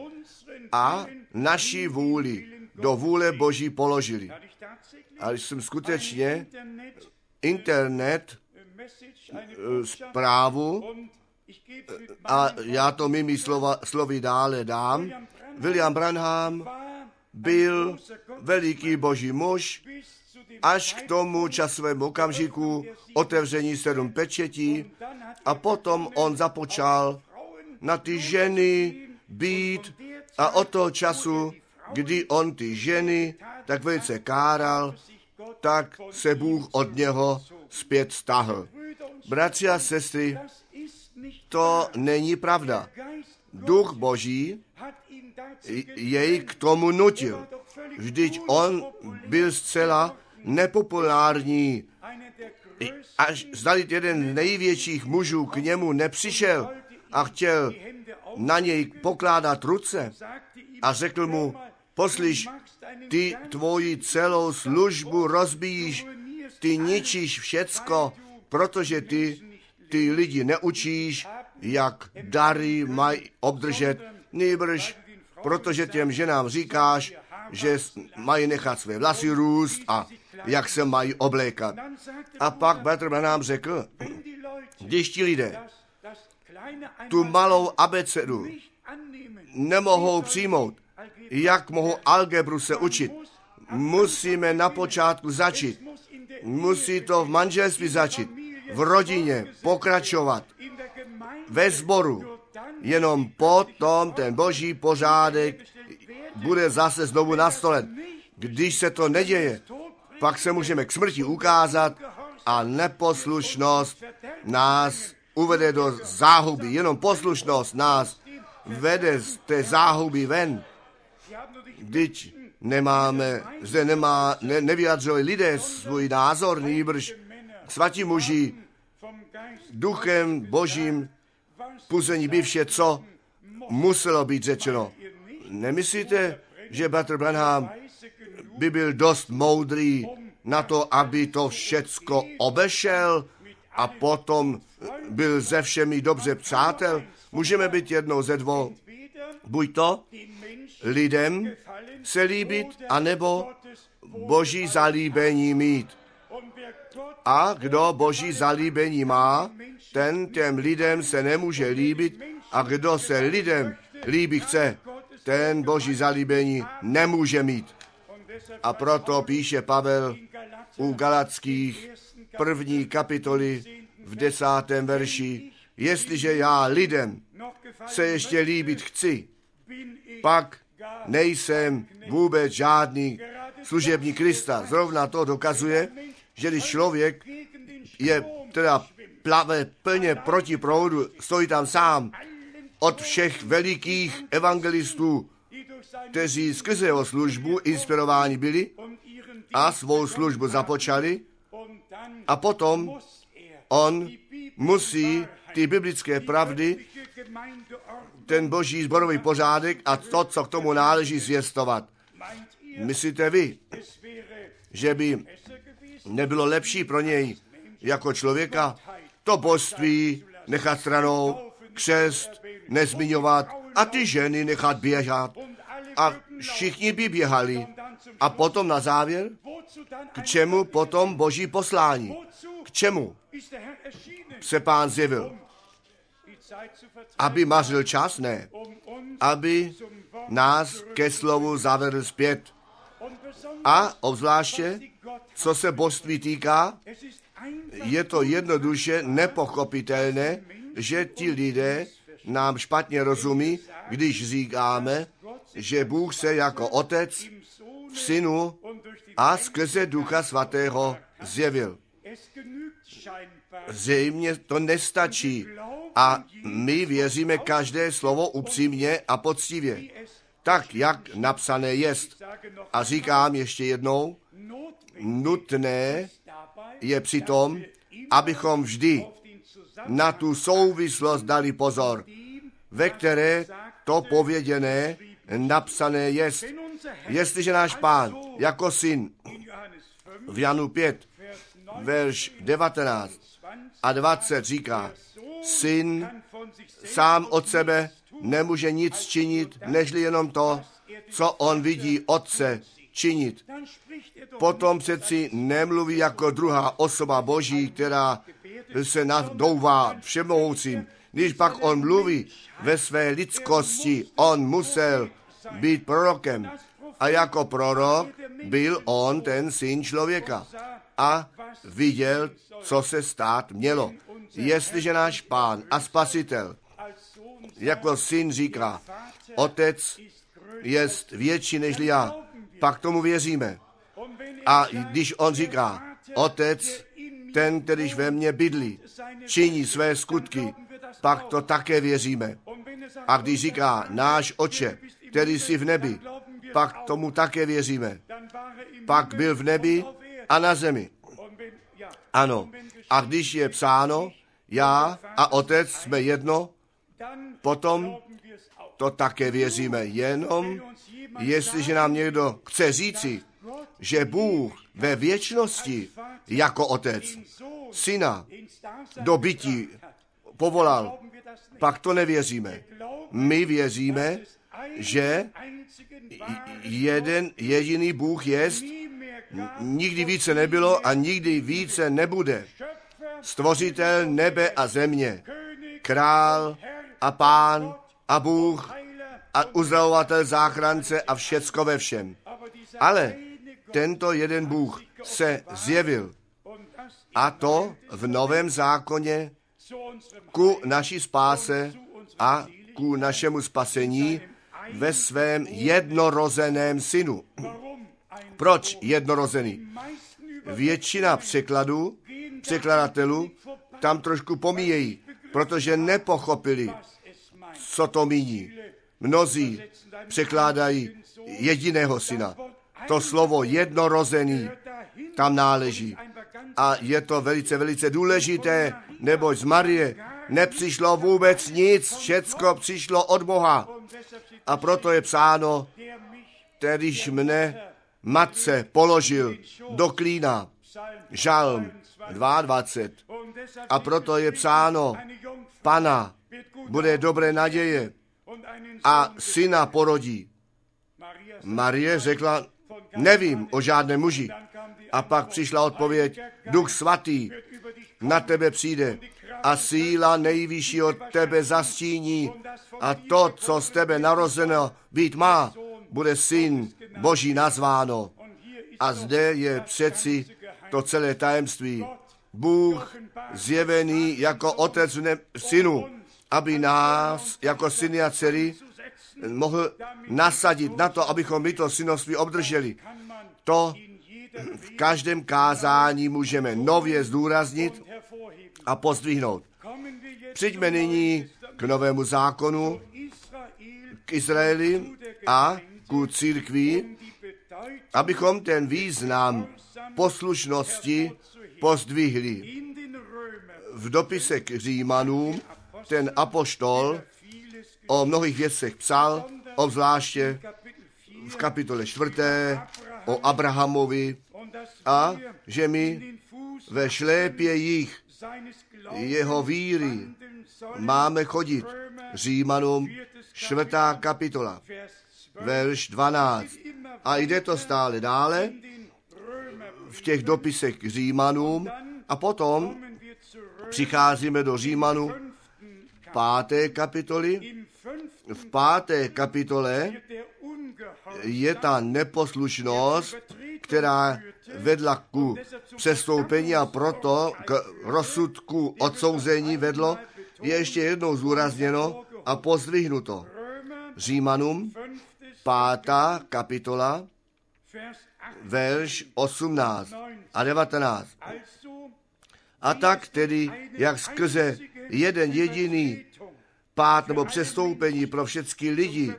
[SPEAKER 3] a naší vůli do vůle Boží položili. Ale jsem skutečně internet eh, zprávu a já to mými slova, slovy dále dám. William Branham byl veliký boží muž až k tomu časovému okamžiku otevření sedm pečetí a potom on započal na ty ženy být a od toho času, kdy on ty ženy tak velice káral, tak se Bůh od něho zpět stahl. Bratři a sestry, to není pravda. Duch Boží jej k tomu nutil. Vždyť on byl zcela nepopulární. Až zdali jeden z největších mužů k němu nepřišel a chtěl na něj pokládat ruce a řekl mu, poslyš, ty tvoji celou službu rozbíjíš, ty ničíš všecko, protože ty ty lidi neučíš, jak dary mají obdržet, nejbrž protože těm ženám říkáš, že mají nechat své vlasy růst a jak se mají oblékat. A pak Petr nám řekl, když ti lidé tu malou abecedu nemohou přijmout, jak mohou algebru se učit, musíme na počátku začít. Musí to v manželství začít, v rodině pokračovat, ve sboru. Jenom potom ten boží pořádek bude zase znovu nastolen. Když se to neděje, pak se můžeme k smrti ukázat a neposlušnost nás uvede do záhuby. Jenom poslušnost nás vede z té záhuby ven. Když nemáme, zde nemá, ne, nevyjadřují lidé svůj názor, nýbrž svatí muži duchem božím puzení by vše, co muselo být řečeno. Nemyslíte, že Bratr Branham by byl dost moudrý na to, aby to všecko obešel a potom byl ze všemi dobře přátel? Můžeme být jednou ze dvou. Buď to lidem se líbit, anebo boží zalíbení mít. A kdo boží zalíbení má, ten těm lidem se nemůže líbit a kdo se lidem líbí chce, ten boží zalíbení nemůže mít. A proto píše Pavel u Galackých první kapitoly v desátém verši, jestliže já lidem se ještě líbit chci, pak nejsem vůbec žádný služební Krista. Zrovna to dokazuje, že když člověk je teda plave plně proti proudu, stojí tam sám od všech velikých evangelistů, kteří skrze jeho službu inspirováni byli a svou službu započali a potom on musí ty biblické pravdy, ten boží zborový pořádek a to, co k tomu náleží, zvěstovat. Myslíte vy, že by nebylo lepší pro něj jako člověka to božství nechat stranou, křest nezmiňovat a ty ženy nechat běhat. A všichni by běhali. A potom na závěr, k čemu potom boží poslání? K čemu se pán zjevil? Aby mařil čas? Ne. Aby nás ke slovu zavedl zpět. A obzvláště, co se božství týká, je to jednoduše nepochopitelné, že ti lidé nám špatně rozumí, když říkáme, že Bůh se jako otec v synu a skrze ducha svatého zjevil. Zřejmě to nestačí a my věříme každé slovo upřímně a poctivě, tak jak napsané jest. A říkám ještě jednou, nutné je přitom, abychom vždy na tu souvislost dali pozor, ve které to pověděné napsané jest. Jestliže náš pán jako syn v Janu 5, verš 19 a 20 říká, syn sám od sebe nemůže nic činit, nežli jenom to, co on vidí otce činit. Potom přeci nemluví jako druhá osoba Boží, která se nadouvá všemohoucím. Když pak on mluví ve své lidskosti, on musel být prorokem. A jako prorok byl on ten syn člověka. A viděl, co se stát mělo. Jestliže náš pán a spasitel jako syn říká, otec je větší než já, pak tomu věříme. A když on říká, otec, ten, kterýž ve mně bydlí, činí své skutky, pak to také věříme. A když říká, náš oče, který jsi v nebi, pak tomu také věříme. Pak byl v nebi a na zemi. Ano. A když je psáno, já a otec jsme jedno, potom to také věříme. Jenom, jestliže nám někdo chce říci, že Bůh ve věčnosti jako otec syna do bytí povolal, pak to nevěříme. My věříme, že jeden jediný Bůh jest, nikdy více nebylo a nikdy více nebude. Stvořitel nebe a země, král a pán a Bůh a uzdravovatel, záchrance a všecko ve všem. Ale tento jeden Bůh se zjevil a to v novém zákoně ku naší spáse a ku našemu spasení ve svém jednorozeném synu. Proč jednorozený? Většina překladů, překladatelů tam trošku pomíjejí, protože nepochopili, co to míní. Mnozí překládají jediného syna. To slovo jednorozený tam náleží. A je to velice, velice důležité, neboť z Marie nepřišlo vůbec nic, všecko přišlo od Boha. A proto je psáno, kterýž mne matce položil do klína. Žalm 22. A proto je psáno, pana bude dobré naděje a syna porodí. Marie řekla, nevím o žádném muži. A pak přišla odpověď, duch svatý na tebe přijde a síla nejvyšší od tebe zastíní a to, co z tebe narozeno být má, bude syn Boží nazváno. A zde je přeci to celé tajemství. Bůh zjevený jako otec v synu, aby nás jako syny a dcery mohl nasadit na to, abychom my to synovství obdrželi. To v každém kázání můžeme nově zdůraznit a pozdvihnout. Přijďme nyní k novému zákonu, k Izraeli a ku církvi, abychom ten význam poslušnosti pozdvihli. V dopise k Římanům ten apoštol o mnohých věcech psal, obzvláště v kapitole čtvrté o Abrahamovi a že my ve šlépějích jeho víry máme chodit. Římanům čtvrtá kapitola, verš 12. A jde to stále dále v těch dopisech k Římanům a potom přicházíme do Římanu páté kapitoly. V páté kapitole je ta neposlušnost, která vedla ku přestoupení a proto k rozsudku odsouzení vedlo, je ještě jednou zúrazněno a pozdvihnuto. Římanům, pátá kapitola, verš 18 a 19. A tak tedy, jak skrze jeden jediný pát nebo přestoupení pro všechny lidi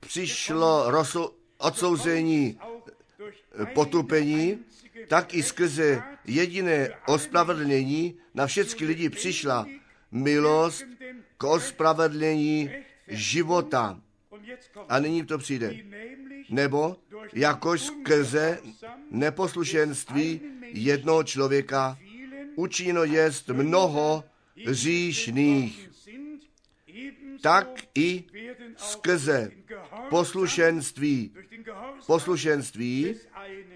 [SPEAKER 3] přišlo rosl, odsouzení potupení, tak i skrze jediné ospravedlnění na všechny lidi přišla milost k ospravedlnění života. A nyní to přijde. Nebo jakož skrze neposlušenství jednoho člověka učiněno jest mnoho říšných, tak i skrze poslušenství, poslušenství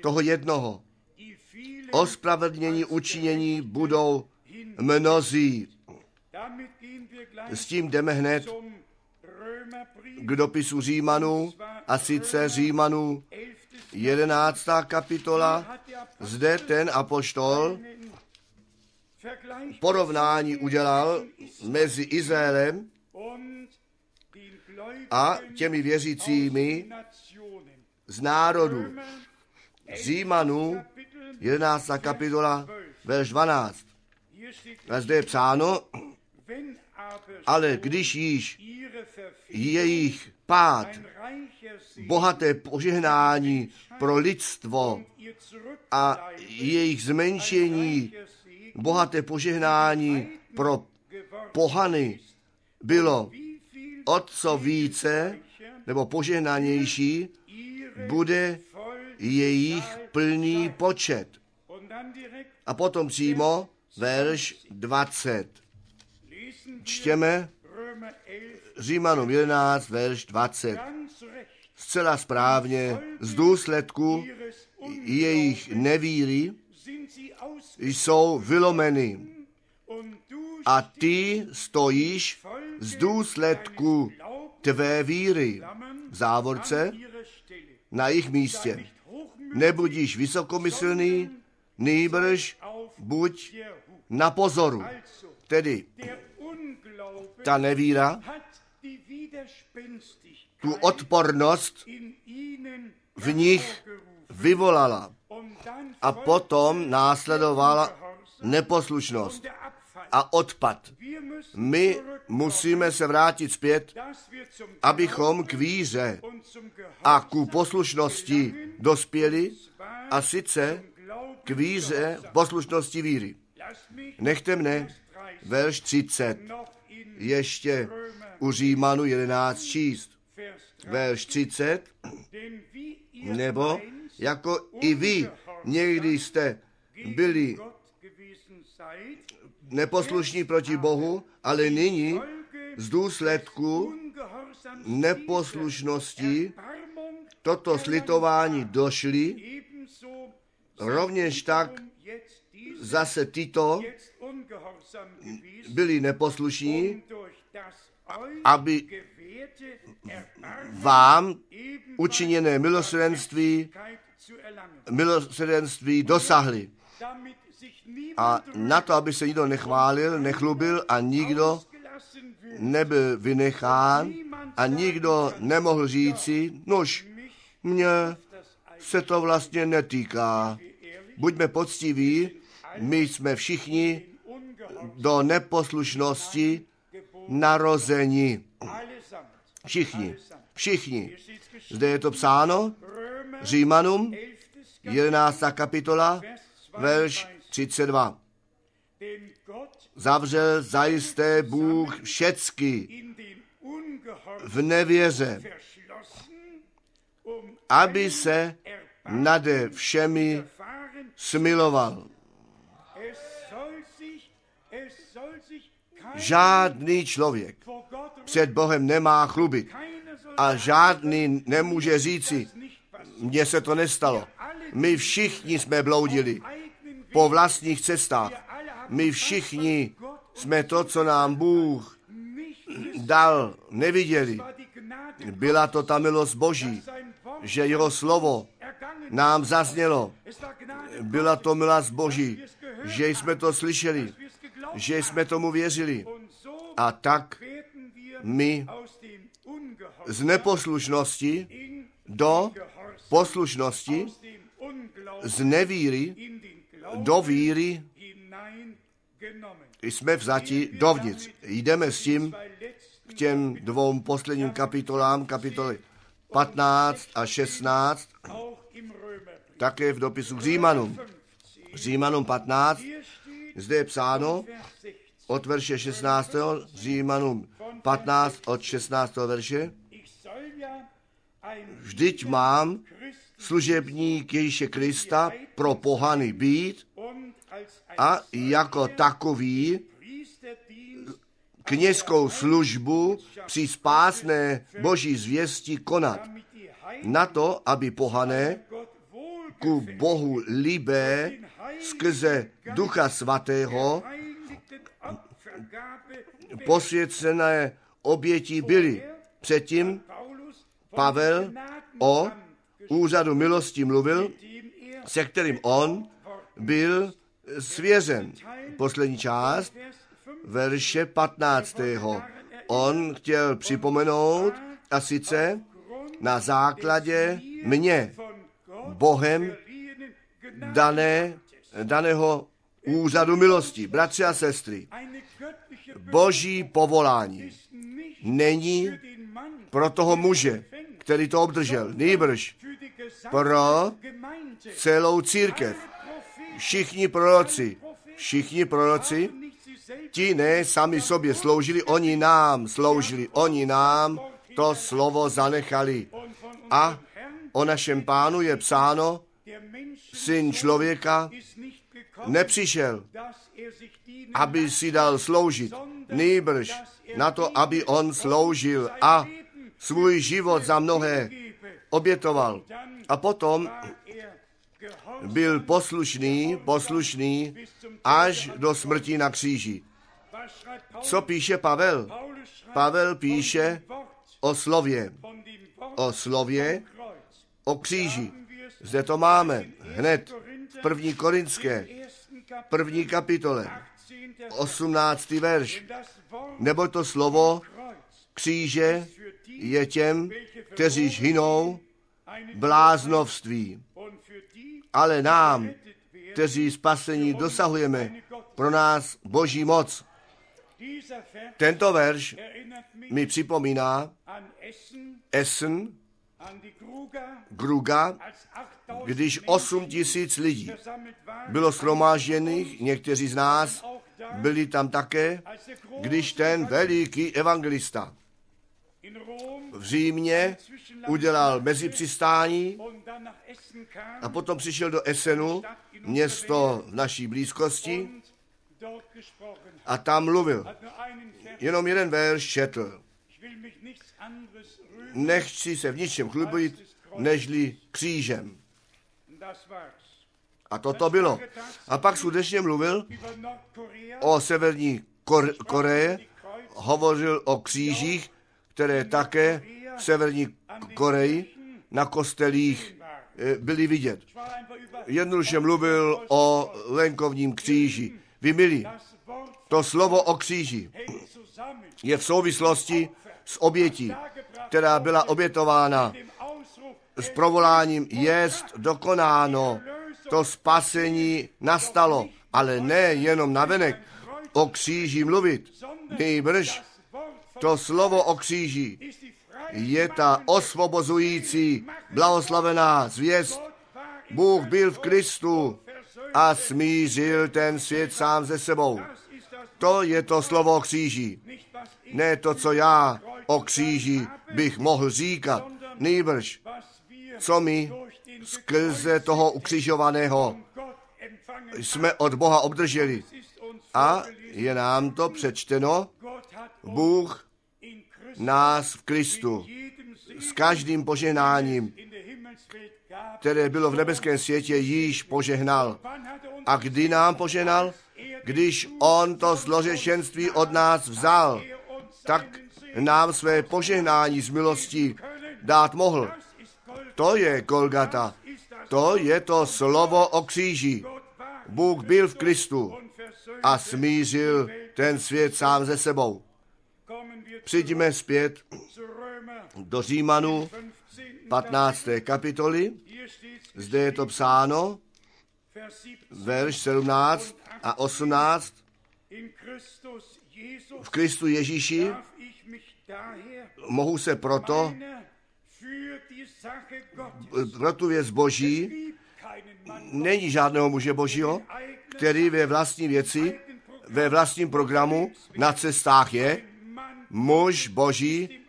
[SPEAKER 3] toho jednoho ospravedlnění učinění budou mnozí. S tím jdeme hned k dopisu Římanů, a sice Římanů 11. kapitola. Zde ten apoštol porovnání udělal mezi Izraelem a těmi věřícími z národu. Římanů 11. kapitola, verš 12. A zde je psáno, ale když již jejich pád, bohaté požehnání pro lidstvo a jejich zmenšení, bohaté požehnání pro pohany bylo o co více nebo požehnanější, bude jejich plný počet. A potom přímo verš 20. Čtěme Římanům 11, verš 20. Zcela správně z důsledku jejich nevíry jsou vylomeny. A ty stojíš z důsledku tvé víry v závorce na jejich místě. Nebudíš vysokomyslný, nýbrž buď na pozoru. Tedy ta nevíra tu odpornost v nich vyvolala a potom následovala neposlušnost a odpad. My musíme se vrátit zpět, abychom k víře a ku poslušnosti dospěli a sice k víře poslušnosti víry. Nechte mne verš 30 ještě u Římanu 11 číst. Verš 30, nebo jako i vy někdy jste byli neposlušní proti Bohu, ale nyní z důsledku neposlušnosti toto slitování došli, rovněž tak zase tyto byli neposlušní, aby vám učiněné milosrdenství, milosrdenství dosahli. A na to, aby se nikdo nechválil, nechlubil a nikdo nebyl vynechán a nikdo nemohl říci, nož, mně se to vlastně netýká. Buďme poctiví, my jsme všichni do neposlušnosti narození. Všichni, všichni. Zde je to psáno, Římanům, 11. kapitola, verš 32. Zavřel zajisté Bůh všecky v nevěře, aby se nade všemi smiloval. Žádný člověk před Bohem nemá chlubit a žádný nemůže říci, mně se to nestalo. My všichni jsme bloudili po vlastních cestách. My všichni jsme to, co nám Bůh dal, neviděli. Byla to ta milost Boží, že jeho slovo nám zaznělo. Byla to milost Boží, že jsme to slyšeli, že jsme tomu věřili. A tak my z neposlušnosti do poslušnosti, z nevíry do víry jsme vzati dovnitř. Jdeme s tím k těm dvou posledním kapitolám, kapitoly 15 a 16, také v dopisu k Římanům. Římanům 15, zde je psáno od verše 16. Římanům 15 od 16. verše. Vždyť mám služebník Ježíše Krista pro pohany být a jako takový kněžskou službu při spásné boží zvěsti konat. Na to, aby pohané ku Bohu líbé skrze Ducha Svatého posvěcené oběti byly. Předtím Pavel o úřadu milosti mluvil, se kterým on byl svěřen. Poslední část
[SPEAKER 2] Vers 5
[SPEAKER 3] verše 15. On chtěl připomenout, a sice na základě mě, Bohem dané, daného úřadu milosti. Bratři a sestry, boží povolání není pro toho muže, který to obdržel, nýbrž pro celou církev. Všichni proroci, všichni proroci, ti ne sami sobě sloužili, oni nám sloužili, oni nám to slovo zanechali. A o našem pánu je psáno, syn člověka nepřišel, aby si dal sloužit, nýbrž na to, aby on sloužil a svůj život za mnohé obětoval. A potom byl poslušný, poslušný až do smrti na kříži. Co píše Pavel? Pavel píše o slově, o slově, o kříži. Zde to máme hned v první korinské, první kapitole,
[SPEAKER 2] 18.
[SPEAKER 3] 18. verš. Nebo to slovo kříže je těm, kteří hynou bláznovství, ale nám, kteří spasení dosahujeme, pro nás boží moc. Tento verš mi připomíná
[SPEAKER 2] Essen, Gruga,
[SPEAKER 3] Gruga,
[SPEAKER 2] als 8000
[SPEAKER 3] když 8 tisíc lidí bylo shromážděných, někteří z nás byli tam také, když ten veliký evangelista v Římě udělal mezipřistání a potom přišel do Essenu, město v naší blízkosti, a tam mluvil. Jenom jeden verš četl. Nechci se v ničem chlubit, nežli křížem. A to to bylo. A pak skutečně mluvil o severní Kor- Koreje, hovořil o křížích, které také v severní Koreji na kostelích eh, byly vidět. Jednoduše mluvil o venkovním kříži. Vy milí, to slovo o kříži je v souvislosti s obětí, která byla obětována s provoláním jest dokonáno. To spasení nastalo, ale ne jenom na venek o kříži mluvit. Nejbrž to slovo o kříži je ta osvobozující, blahoslavená zvěst. Bůh byl v Kristu a smířil ten svět sám ze sebou. To je to slovo o kříži. Ne to, co já o kříži bych mohl říkat.
[SPEAKER 2] Wir
[SPEAKER 3] co my skrze toho ukřižovaného jsme od Boha obdrželi. A je nám to přečteno, Bůh nás v Kristu s každým požehnáním, které bylo v nebeském světě, již požehnal. A kdy nám požehnal? Když on to zlořešenství od nás vzal, tak nám své požehnání z milostí dát mohl. To je Golgata. To je to slovo o kříži. Bůh byl v Kristu a smířil ten svět sám ze sebou. Přijďme zpět do Římanů
[SPEAKER 2] 15.
[SPEAKER 3] 15. kapitoly. Zde je to psáno,
[SPEAKER 2] Vers 17.
[SPEAKER 3] verš 17 a 18.
[SPEAKER 2] In Christus Jesus
[SPEAKER 3] V Kristu Ježíši mohu se proto pro tu věc boží, není žádného muže božího, který ve vlastní věci, ve vlastním programu na cestách je, muž boží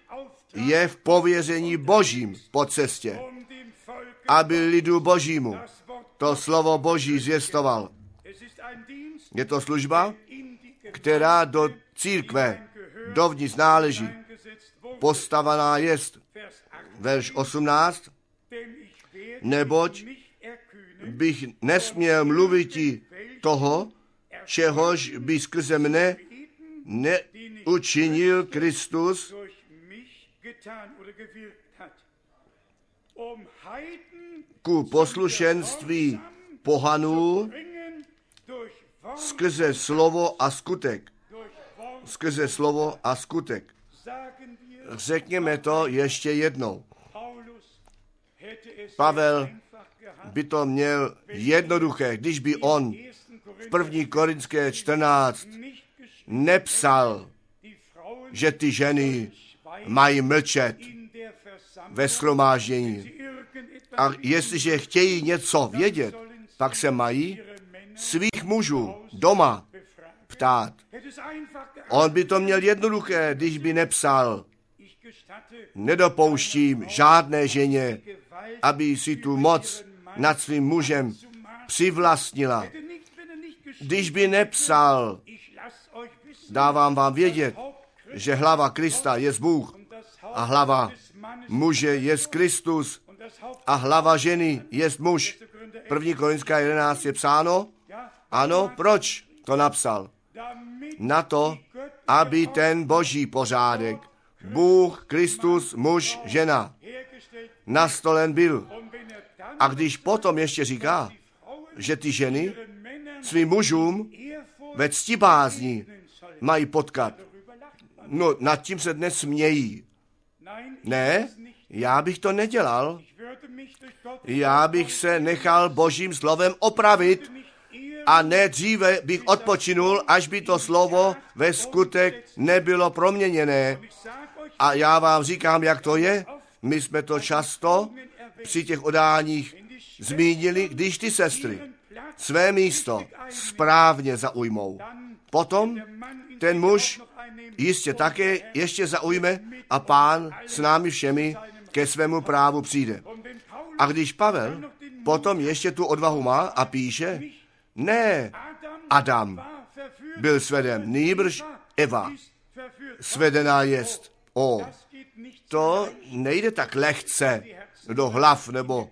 [SPEAKER 3] je v pověření božím po cestě aby lidu božímu to slovo boží zvěstoval. Je to služba, která do církve dovnitř náleží. Postavaná jest. Verš 18. Neboť bych nesměl mluvit toho, čehož by skrze mne neučinil Kristus, ku poslušenství pohanů skrze slovo a skutek. Skrze slovo a skutek. Řekněme to ještě jednou. Pavel by to měl jednoduché, když by on v první Korinské 14 nepsal, že ty ženy mají mlčet ve schromáždění. A jestliže chtějí něco vědět, pak se mají svých mužů doma ptát. On by to měl jednoduché, když by nepsal, nedopouštím žádné ženě, aby si tu moc nad svým mužem přivlastnila. Když by nepsal, dávám vám vědět, že hlava Krista je Bůh a hlava muže je Kristus a hlava ženy je muž. První Korinská 11 je psáno? Ano, proč to napsal? Na to, aby ten boží pořádek, Bůh, Kristus, muž, žena, nastolen byl. A když potom ještě říká, že ty ženy svým mužům ve ctibázní mají potkat, no nad tím se dnes smějí. Ne, já bych to nedělal. Já bych se nechal božím slovem opravit a ne dříve bych odpočinul, až by to slovo ve skutek nebylo proměněné. A já vám říkám, jak to je. My jsme to často při těch odáních zmínili, když ty sestry své místo správně zaujmou. Potom ten muž jistě také ještě zaujme a pán s námi všemi ke svému právu přijde. A když Pavel potom ještě tu odvahu má a píše, ne, Adam byl sveden, nýbrž Eva svedená jest. O, to nejde tak lehce do hlav nebo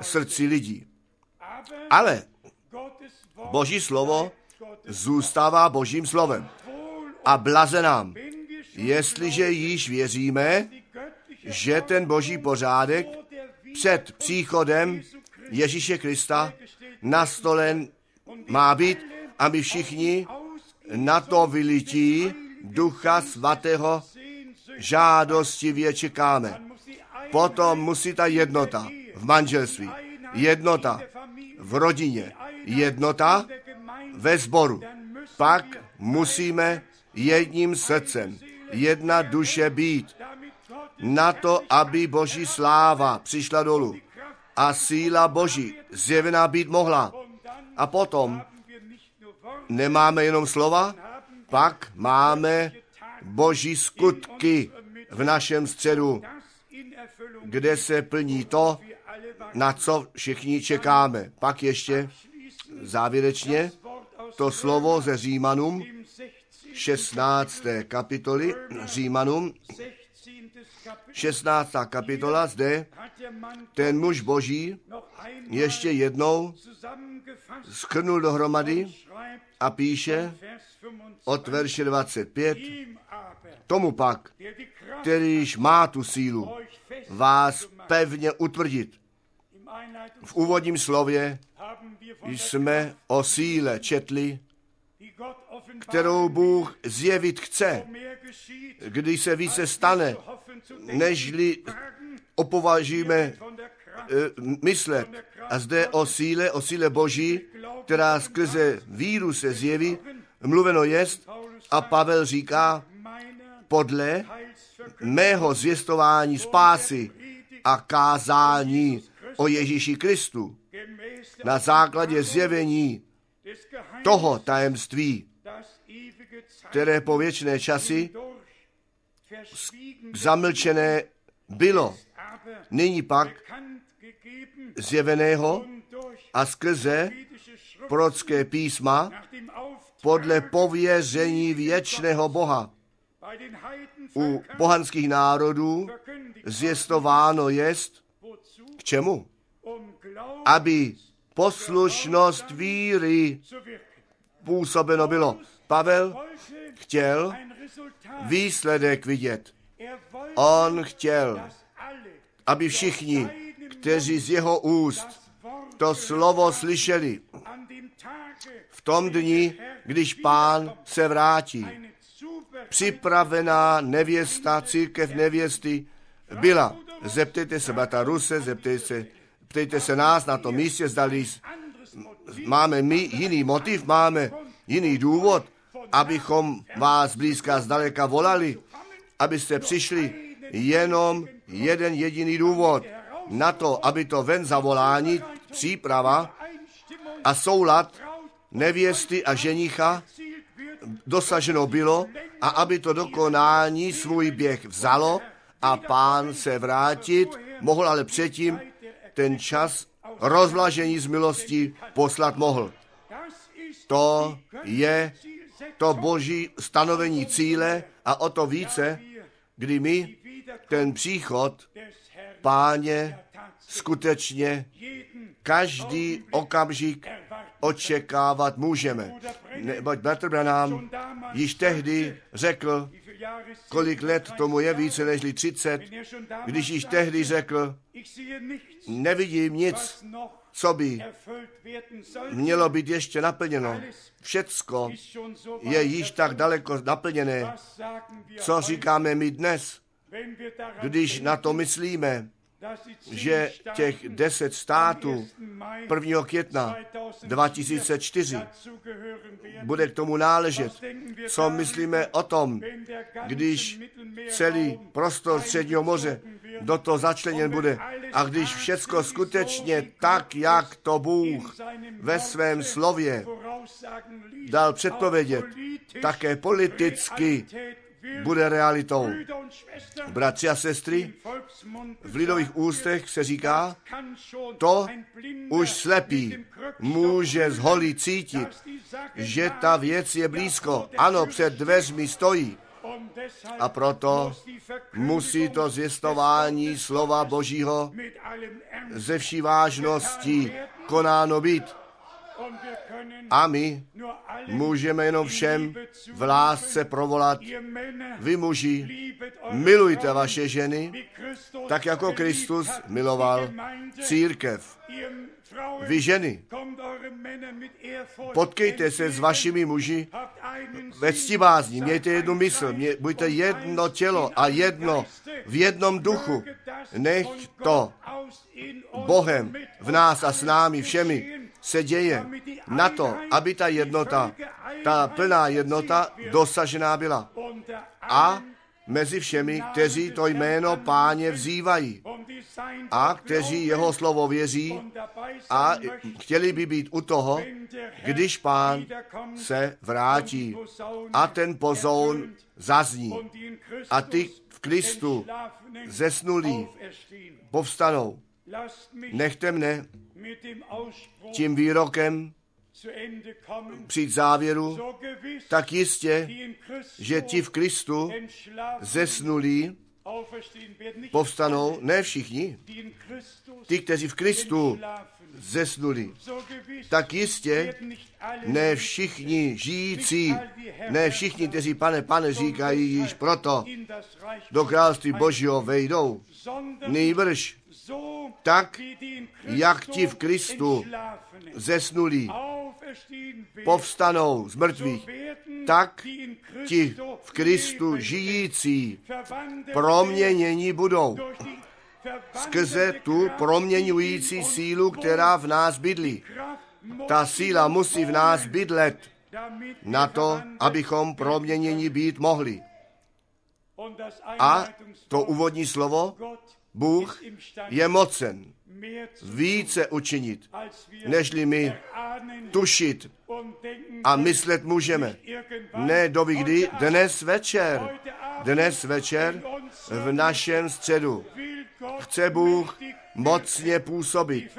[SPEAKER 3] srdci lidí. Ale Boží slovo zůstává Božím slovem. A blaze nám, jestliže již věříme, že ten Boží pořádek před příchodem Ježíše Krista nastolen má být a my všichni na to vylití Ducha Svatého žádostivě čekáme. Potom musí ta jednota v manželství, jednota v rodině, jednota ve sboru. Pak musíme jedním srdcem, jedna duše být, na to, aby Boží sláva přišla dolů a síla Boží zjevená být mohla. A potom nemáme jenom slova, pak máme Boží skutky v našem středu, kde se plní to, na co všichni čekáme. Pak ještě závěrečně to slovo ze Římanům, 16. kapitoly Římanům, 16. kapitola, zde ten muž boží ještě jednou schrnul dohromady a píše od verše 25, tomu pak, kterýž má tu sílu, vás pevně utvrdit. V úvodním slově jsme o síle četli, kterou Bůh zjevit chce, když se více stane, nežli opovažíme myslet. A zde o síle, o síle Boží, která skrze víru se zjeví, mluveno jest, a Pavel říká, podle mého zvěstování spásy a kázání o Ježíši Kristu na základě zjevení toho tajemství, které po věčné časy zamlčené bylo. Nyní pak zjeveného a skrze prorocké písma podle pověření věčného Boha. U pohanských národů zvěstováno jest, k čemu? Aby poslušnost víry působeno bylo. Pavel chtěl výsledek vidět. On chtěl, aby všichni, kteří z jeho úst to slovo slyšeli v tom dni, když pán se vrátí. Připravená nevěsta, církev nevěsty byla. Zeptejte se brata Ruse, zeptejte se, ptejte se nás na tom místě, zdali máme my jiný motiv, máme jiný důvod, abychom vás zblízka zdaleka volali, abyste přišli jenom jeden jediný důvod na to, aby to ven zavolání, příprava a soulad nevěsty a ženicha dosaženo bylo a aby to dokonání svůj běh vzalo a pán se vrátit mohl, ale předtím ten čas rozvlažení z milosti poslat mohl. To je to boží stanovení cíle a o to více, kdy my ten příchod páně skutečně každý okamžik očekávat můžeme. Neboť Bratr Branham již tehdy řekl, kolik let tomu je, více než 30,
[SPEAKER 1] wenn er schon damals
[SPEAKER 3] když již tehdy řekl, nevidím nic, co by mělo být ještě naplněno. Všecko je již tak daleko naplněné. Co říkáme my dnes, když na to myslíme, že těch deset států 1. května 2004
[SPEAKER 1] dazugehören werden?
[SPEAKER 3] bude k tomu náležet. Co myslíme o tom, když celý prostor Středního moře do toho začleněn bude a když všecko skutečně tak, jak to Bůh ve svém slově dal předpovědět, také politicky bude realitou. Bratři a sestry, v lidových ústech se říká, to už slepý může z holí cítit, že ta věc je blízko. Ano, před dveřmi stojí. A proto musí to zvěstování slova Božího ze vší vážností konáno být. A my můžeme jenom všem v lásce provolat, vy muži, milujte vaše ženy, tak jako Kristus miloval církev. Vy ženy, potkejte se s vašimi muži ve ctibázní, mějte jednu mysl, mě, buďte jedno tělo a jedno v jednom duchu. Nech to Bohem v nás a s námi všemi se děje na to, aby ta jednota, ta plná jednota dosažená byla. A mezi všemi, kteří to jméno páně vzývají a kteří jeho slovo věří a chtěli by být u toho, když pán se vrátí a ten pozoun zazní a ty v Kristu zesnulí povstanou. Nechte mne tím výrokem přijít závěru, tak jistě, že ti v Kristu zesnulí povstanou, ne všichni, ti, kteří v Kristu zesnuli, tak jistě ne všichni žijící, ne všichni, kteří pane, pane říkají již proto do království Božího vejdou, nejbrž tak, jak ti v Kristu zesnulí povstanou z mrtvých, tak ti v Kristu žijící proměnění budou skrze tu proměňující sílu, která v nás bydlí. Ta síla musí v nás bydlet na to, abychom proměnění být mohli. A to úvodní slovo, Bůh je mocen více učinit, nežli my tušit a myslet můžeme. Ne doby kdy, dnes večer, dnes večer v našem středu chce Bůh mocně působit.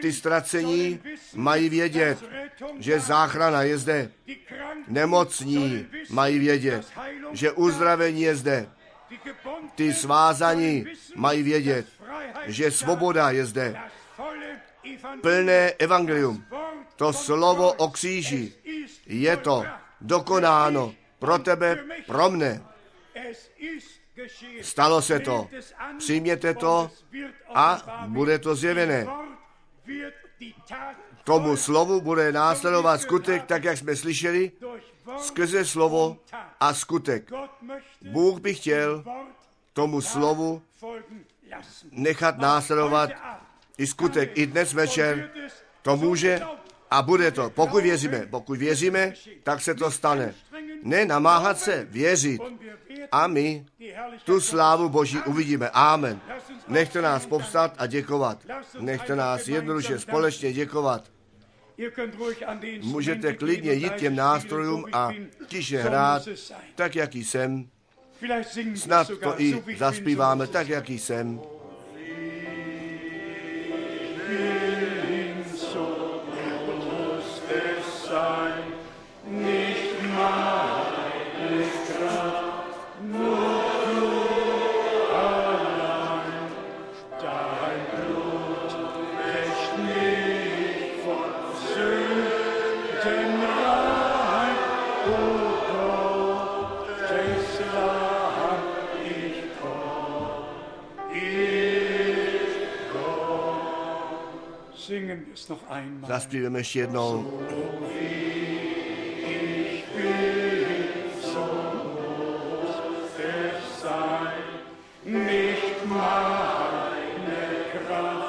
[SPEAKER 3] Ty ztracení mají vědět, že záchrana je zde. Nemocní mají vědět, že uzdravení je zde. Ty svázaní mají vědět, že
[SPEAKER 1] da
[SPEAKER 3] svoboda je zde. Plné evangelium. To slovo o kříži je to dokonáno pro tebe, pro mne. Stalo se to. Přijměte to a bude to zjevené. Tomu slovu bude následovat skutek, tak jak jsme slyšeli, skrze slovo a skutek. Bůh by chtěl tomu slovu nechat následovat i skutek. I dnes večer to může a bude to. Pokud věříme, pokud věříme, tak se to stane. Ne namáhat se, věřit. A my tu slávu Boží uvidíme. Amen. Nechte nás povstat a děkovat. Nechte nás jednoduše společně děkovat. Můžete klidně jít těm nástrojům a tiše hrát, tak jaký jsem. Snad to i zaspíváme, tak jaký jsem.
[SPEAKER 1] Nicht meine Singen wir es noch einmal.
[SPEAKER 3] Zaspíveme ještě jednou.
[SPEAKER 1] es sein, nicht meine Kraft,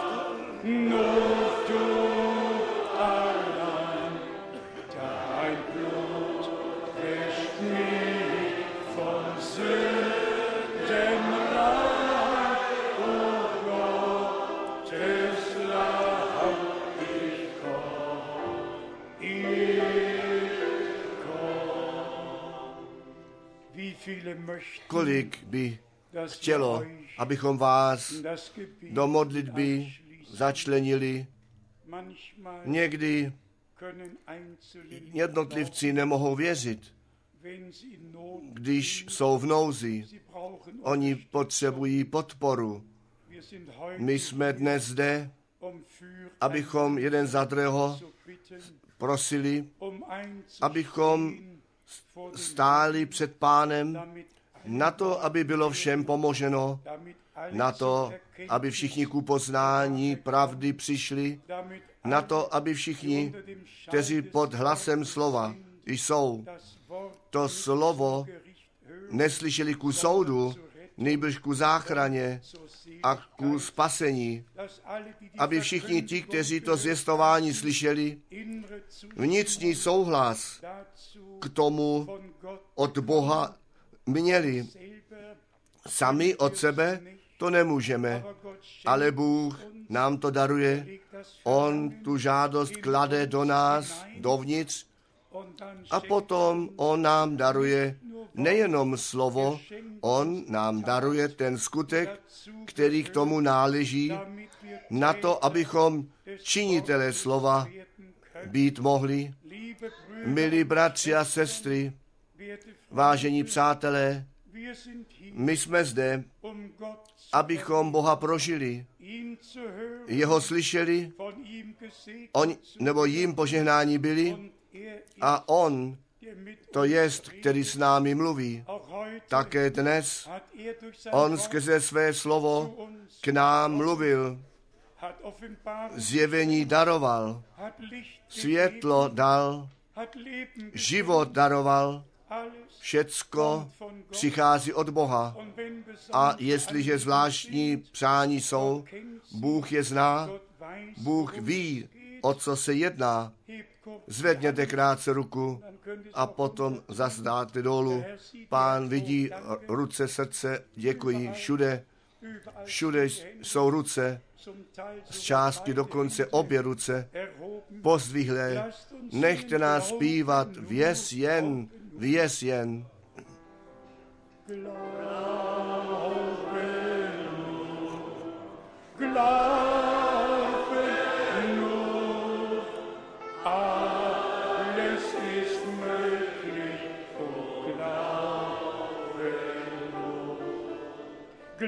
[SPEAKER 3] Kolik by chtělo, abychom vás do modlitby začlenili. Někdy jednotlivci nemohou věřit, když jsou v nouzi. Oni potřebují podporu. My jsme dnes zde, abychom jeden za druhého prosili, abychom stáli před pánem na to, aby bylo všem pomoženo, na to, aby všichni ku poznání pravdy přišli, na to, aby všichni, kteří pod hlasem slova jsou, to slovo neslyšeli ku soudu, nejbrž ku záchraně a ku spasení, aby všichni ti, kteří to zvěstování slyšeli, vnitřní souhlas k tomu od Boha měli. Sami od sebe to nemůžeme, ale Bůh nám to daruje. On tu žádost klade do nás, dovnitř, a potom on nám daruje nejenom slovo, on nám daruje ten skutek, který k tomu náleží, na to, abychom činitelé slova být mohli. Milí bratři a sestry, vážení přátelé, my jsme zde, abychom Boha prožili, jeho slyšeli, on, nebo jim požehnání byli a on, to jest, který s námi mluví. Také dnes on skrze své slovo k nám mluvil, zjevení daroval, světlo dal, život daroval, všecko přichází od Boha. A jestliže zvláštní přání jsou, Bůh je zná, Bůh ví, o co se jedná. Zvedněte krátce ruku a potom zas dáte dolů. Pán vidí ruce, srdce, děkuji. Všude, všude jsou ruce, z
[SPEAKER 1] so
[SPEAKER 3] částky dokonce obě ruce pozdvihlé. Nechte nás zpívat, věz jen, věz jen.
[SPEAKER 1] Glaube Glaube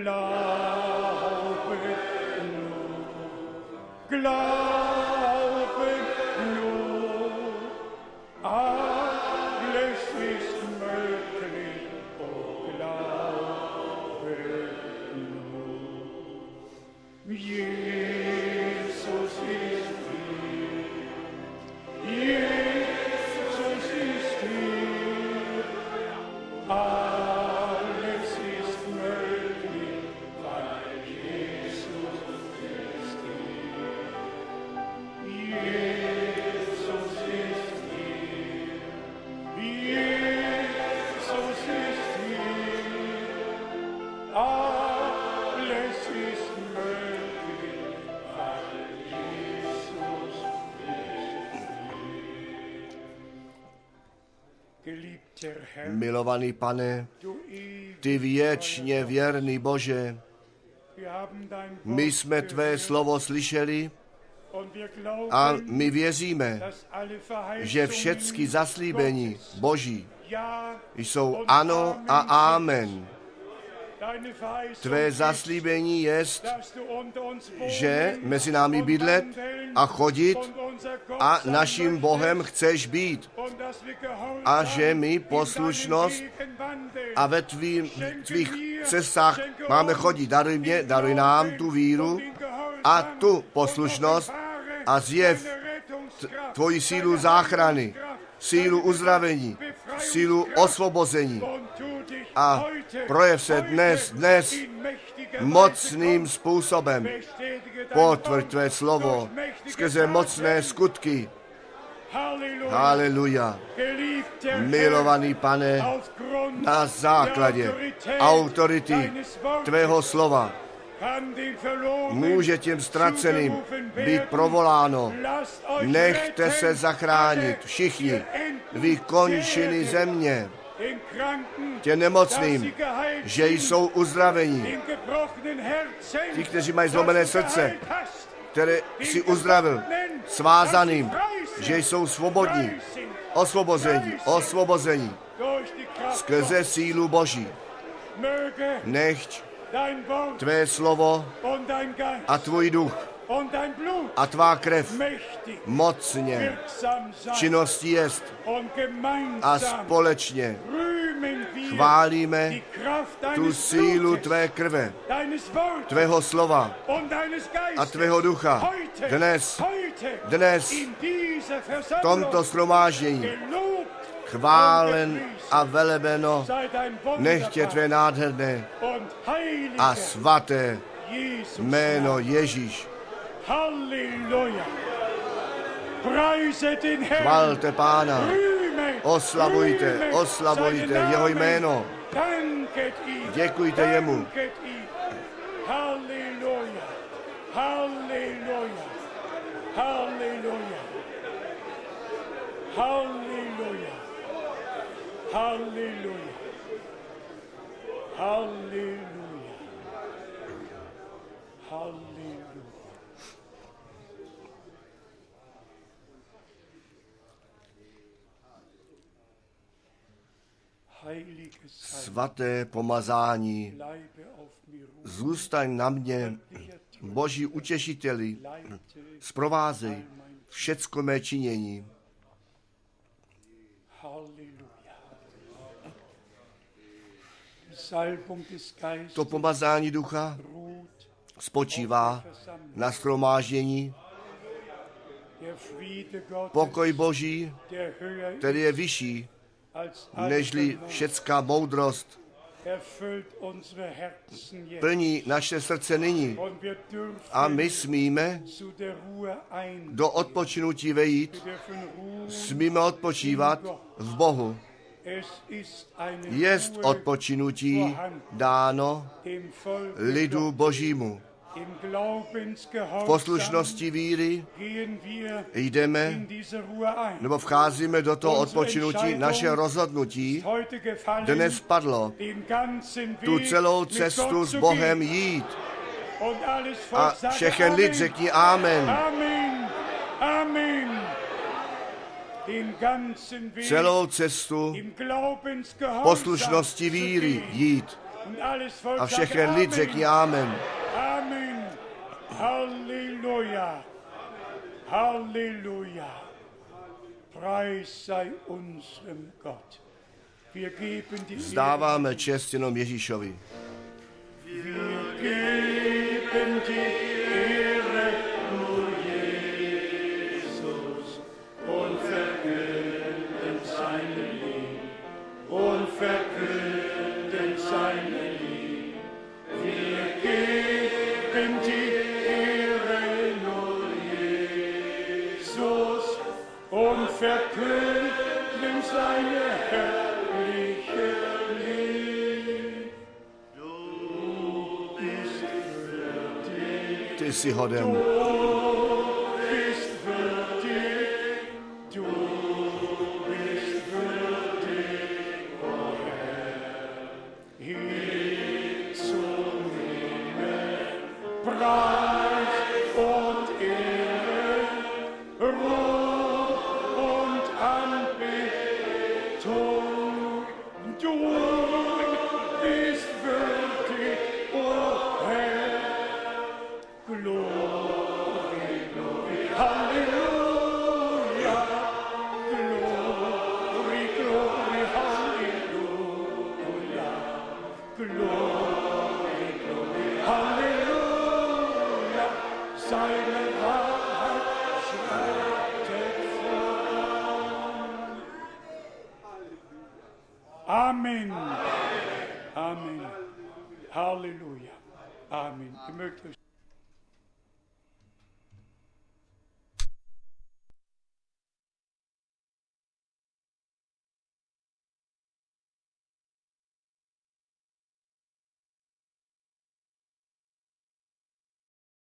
[SPEAKER 1] Glaube nur, Glaube
[SPEAKER 3] Milovaný pane, ty věčně věrný Bože, my jsme tvé slovo slyšeli a my věříme, že všechny zaslíbení Boží jsou ano a amen. Tvé zaslíbení jest, že mezi námi bydlet a chodit a naším Bohem chceš být a že my poslušnost a ve tvým, tvých cestách máme chodit. Daruj mě, daruj nám tu víru a tu poslušnost a zjev tvoji sílu záchrany, sílu uzdravení, sílu osvobození a projev se dnes, dnes mocným způsobem. Potvrď tvé slovo skrze mocné skutky. Haleluja. Milovaný pane, na základě autority tvého slova může těm ztraceným být provoláno. Nechte se zachránit všichni, vy končiny země, tě nemocným, že jsou uzdraveni. Ti, kteří mají zlomené srdce, které si uzdravil, svázaným, že jsou svobodní, osvobození, osvobození skrze sílu Boží. Nechť tvé slovo a tvůj duch a tvá krev mocně činností jest. A společně chválíme tu sílu tvé krve, tvého slova a tvého ducha dnes, dnes v tomto shromáždění. chválen a velebeno nechtě tvé nádherné a svaté jméno Ježíš.
[SPEAKER 1] Halleluja.
[SPEAKER 3] Chvalte Pána, oslavujte, oslavujte jeho jméno. Děkujte jemu.
[SPEAKER 1] Halleluja. Halleluja. Halleluja. Halleluja. Halleluja. Halleluja. Halleluja.
[SPEAKER 3] Svaté pomazání, zůstaň na mě, Boží utěšiteli, zprovázej všecko mé činění. To pomazání ducha spočívá na schromáždění, pokoj Boží, který je vyšší nežli všecká moudrost, plní naše srdce nyní. A my smíme do odpočinutí vejít, smíme odpočívat v Bohu. Jest odpočinutí dáno lidu Božímu.
[SPEAKER 1] Glaubensgehorsam
[SPEAKER 3] Poslušnosti víry jdeme nebo vcházíme do toho odpočinutí. Naše rozhodnutí dnes padlo tu celou cestu s Bohem jít.
[SPEAKER 1] A všechen lid řekni Amen.
[SPEAKER 3] Amen.
[SPEAKER 1] Celou cestu poslušnosti víry jít. A všechen lid řekni Amen.
[SPEAKER 3] Amen. Halleluja. Halleluja. Preis sei unserem Gott. Wir geben die
[SPEAKER 1] Zdáváme čest jenom Ježíšovi.
[SPEAKER 3] Wir geben die
[SPEAKER 1] jsi hodem.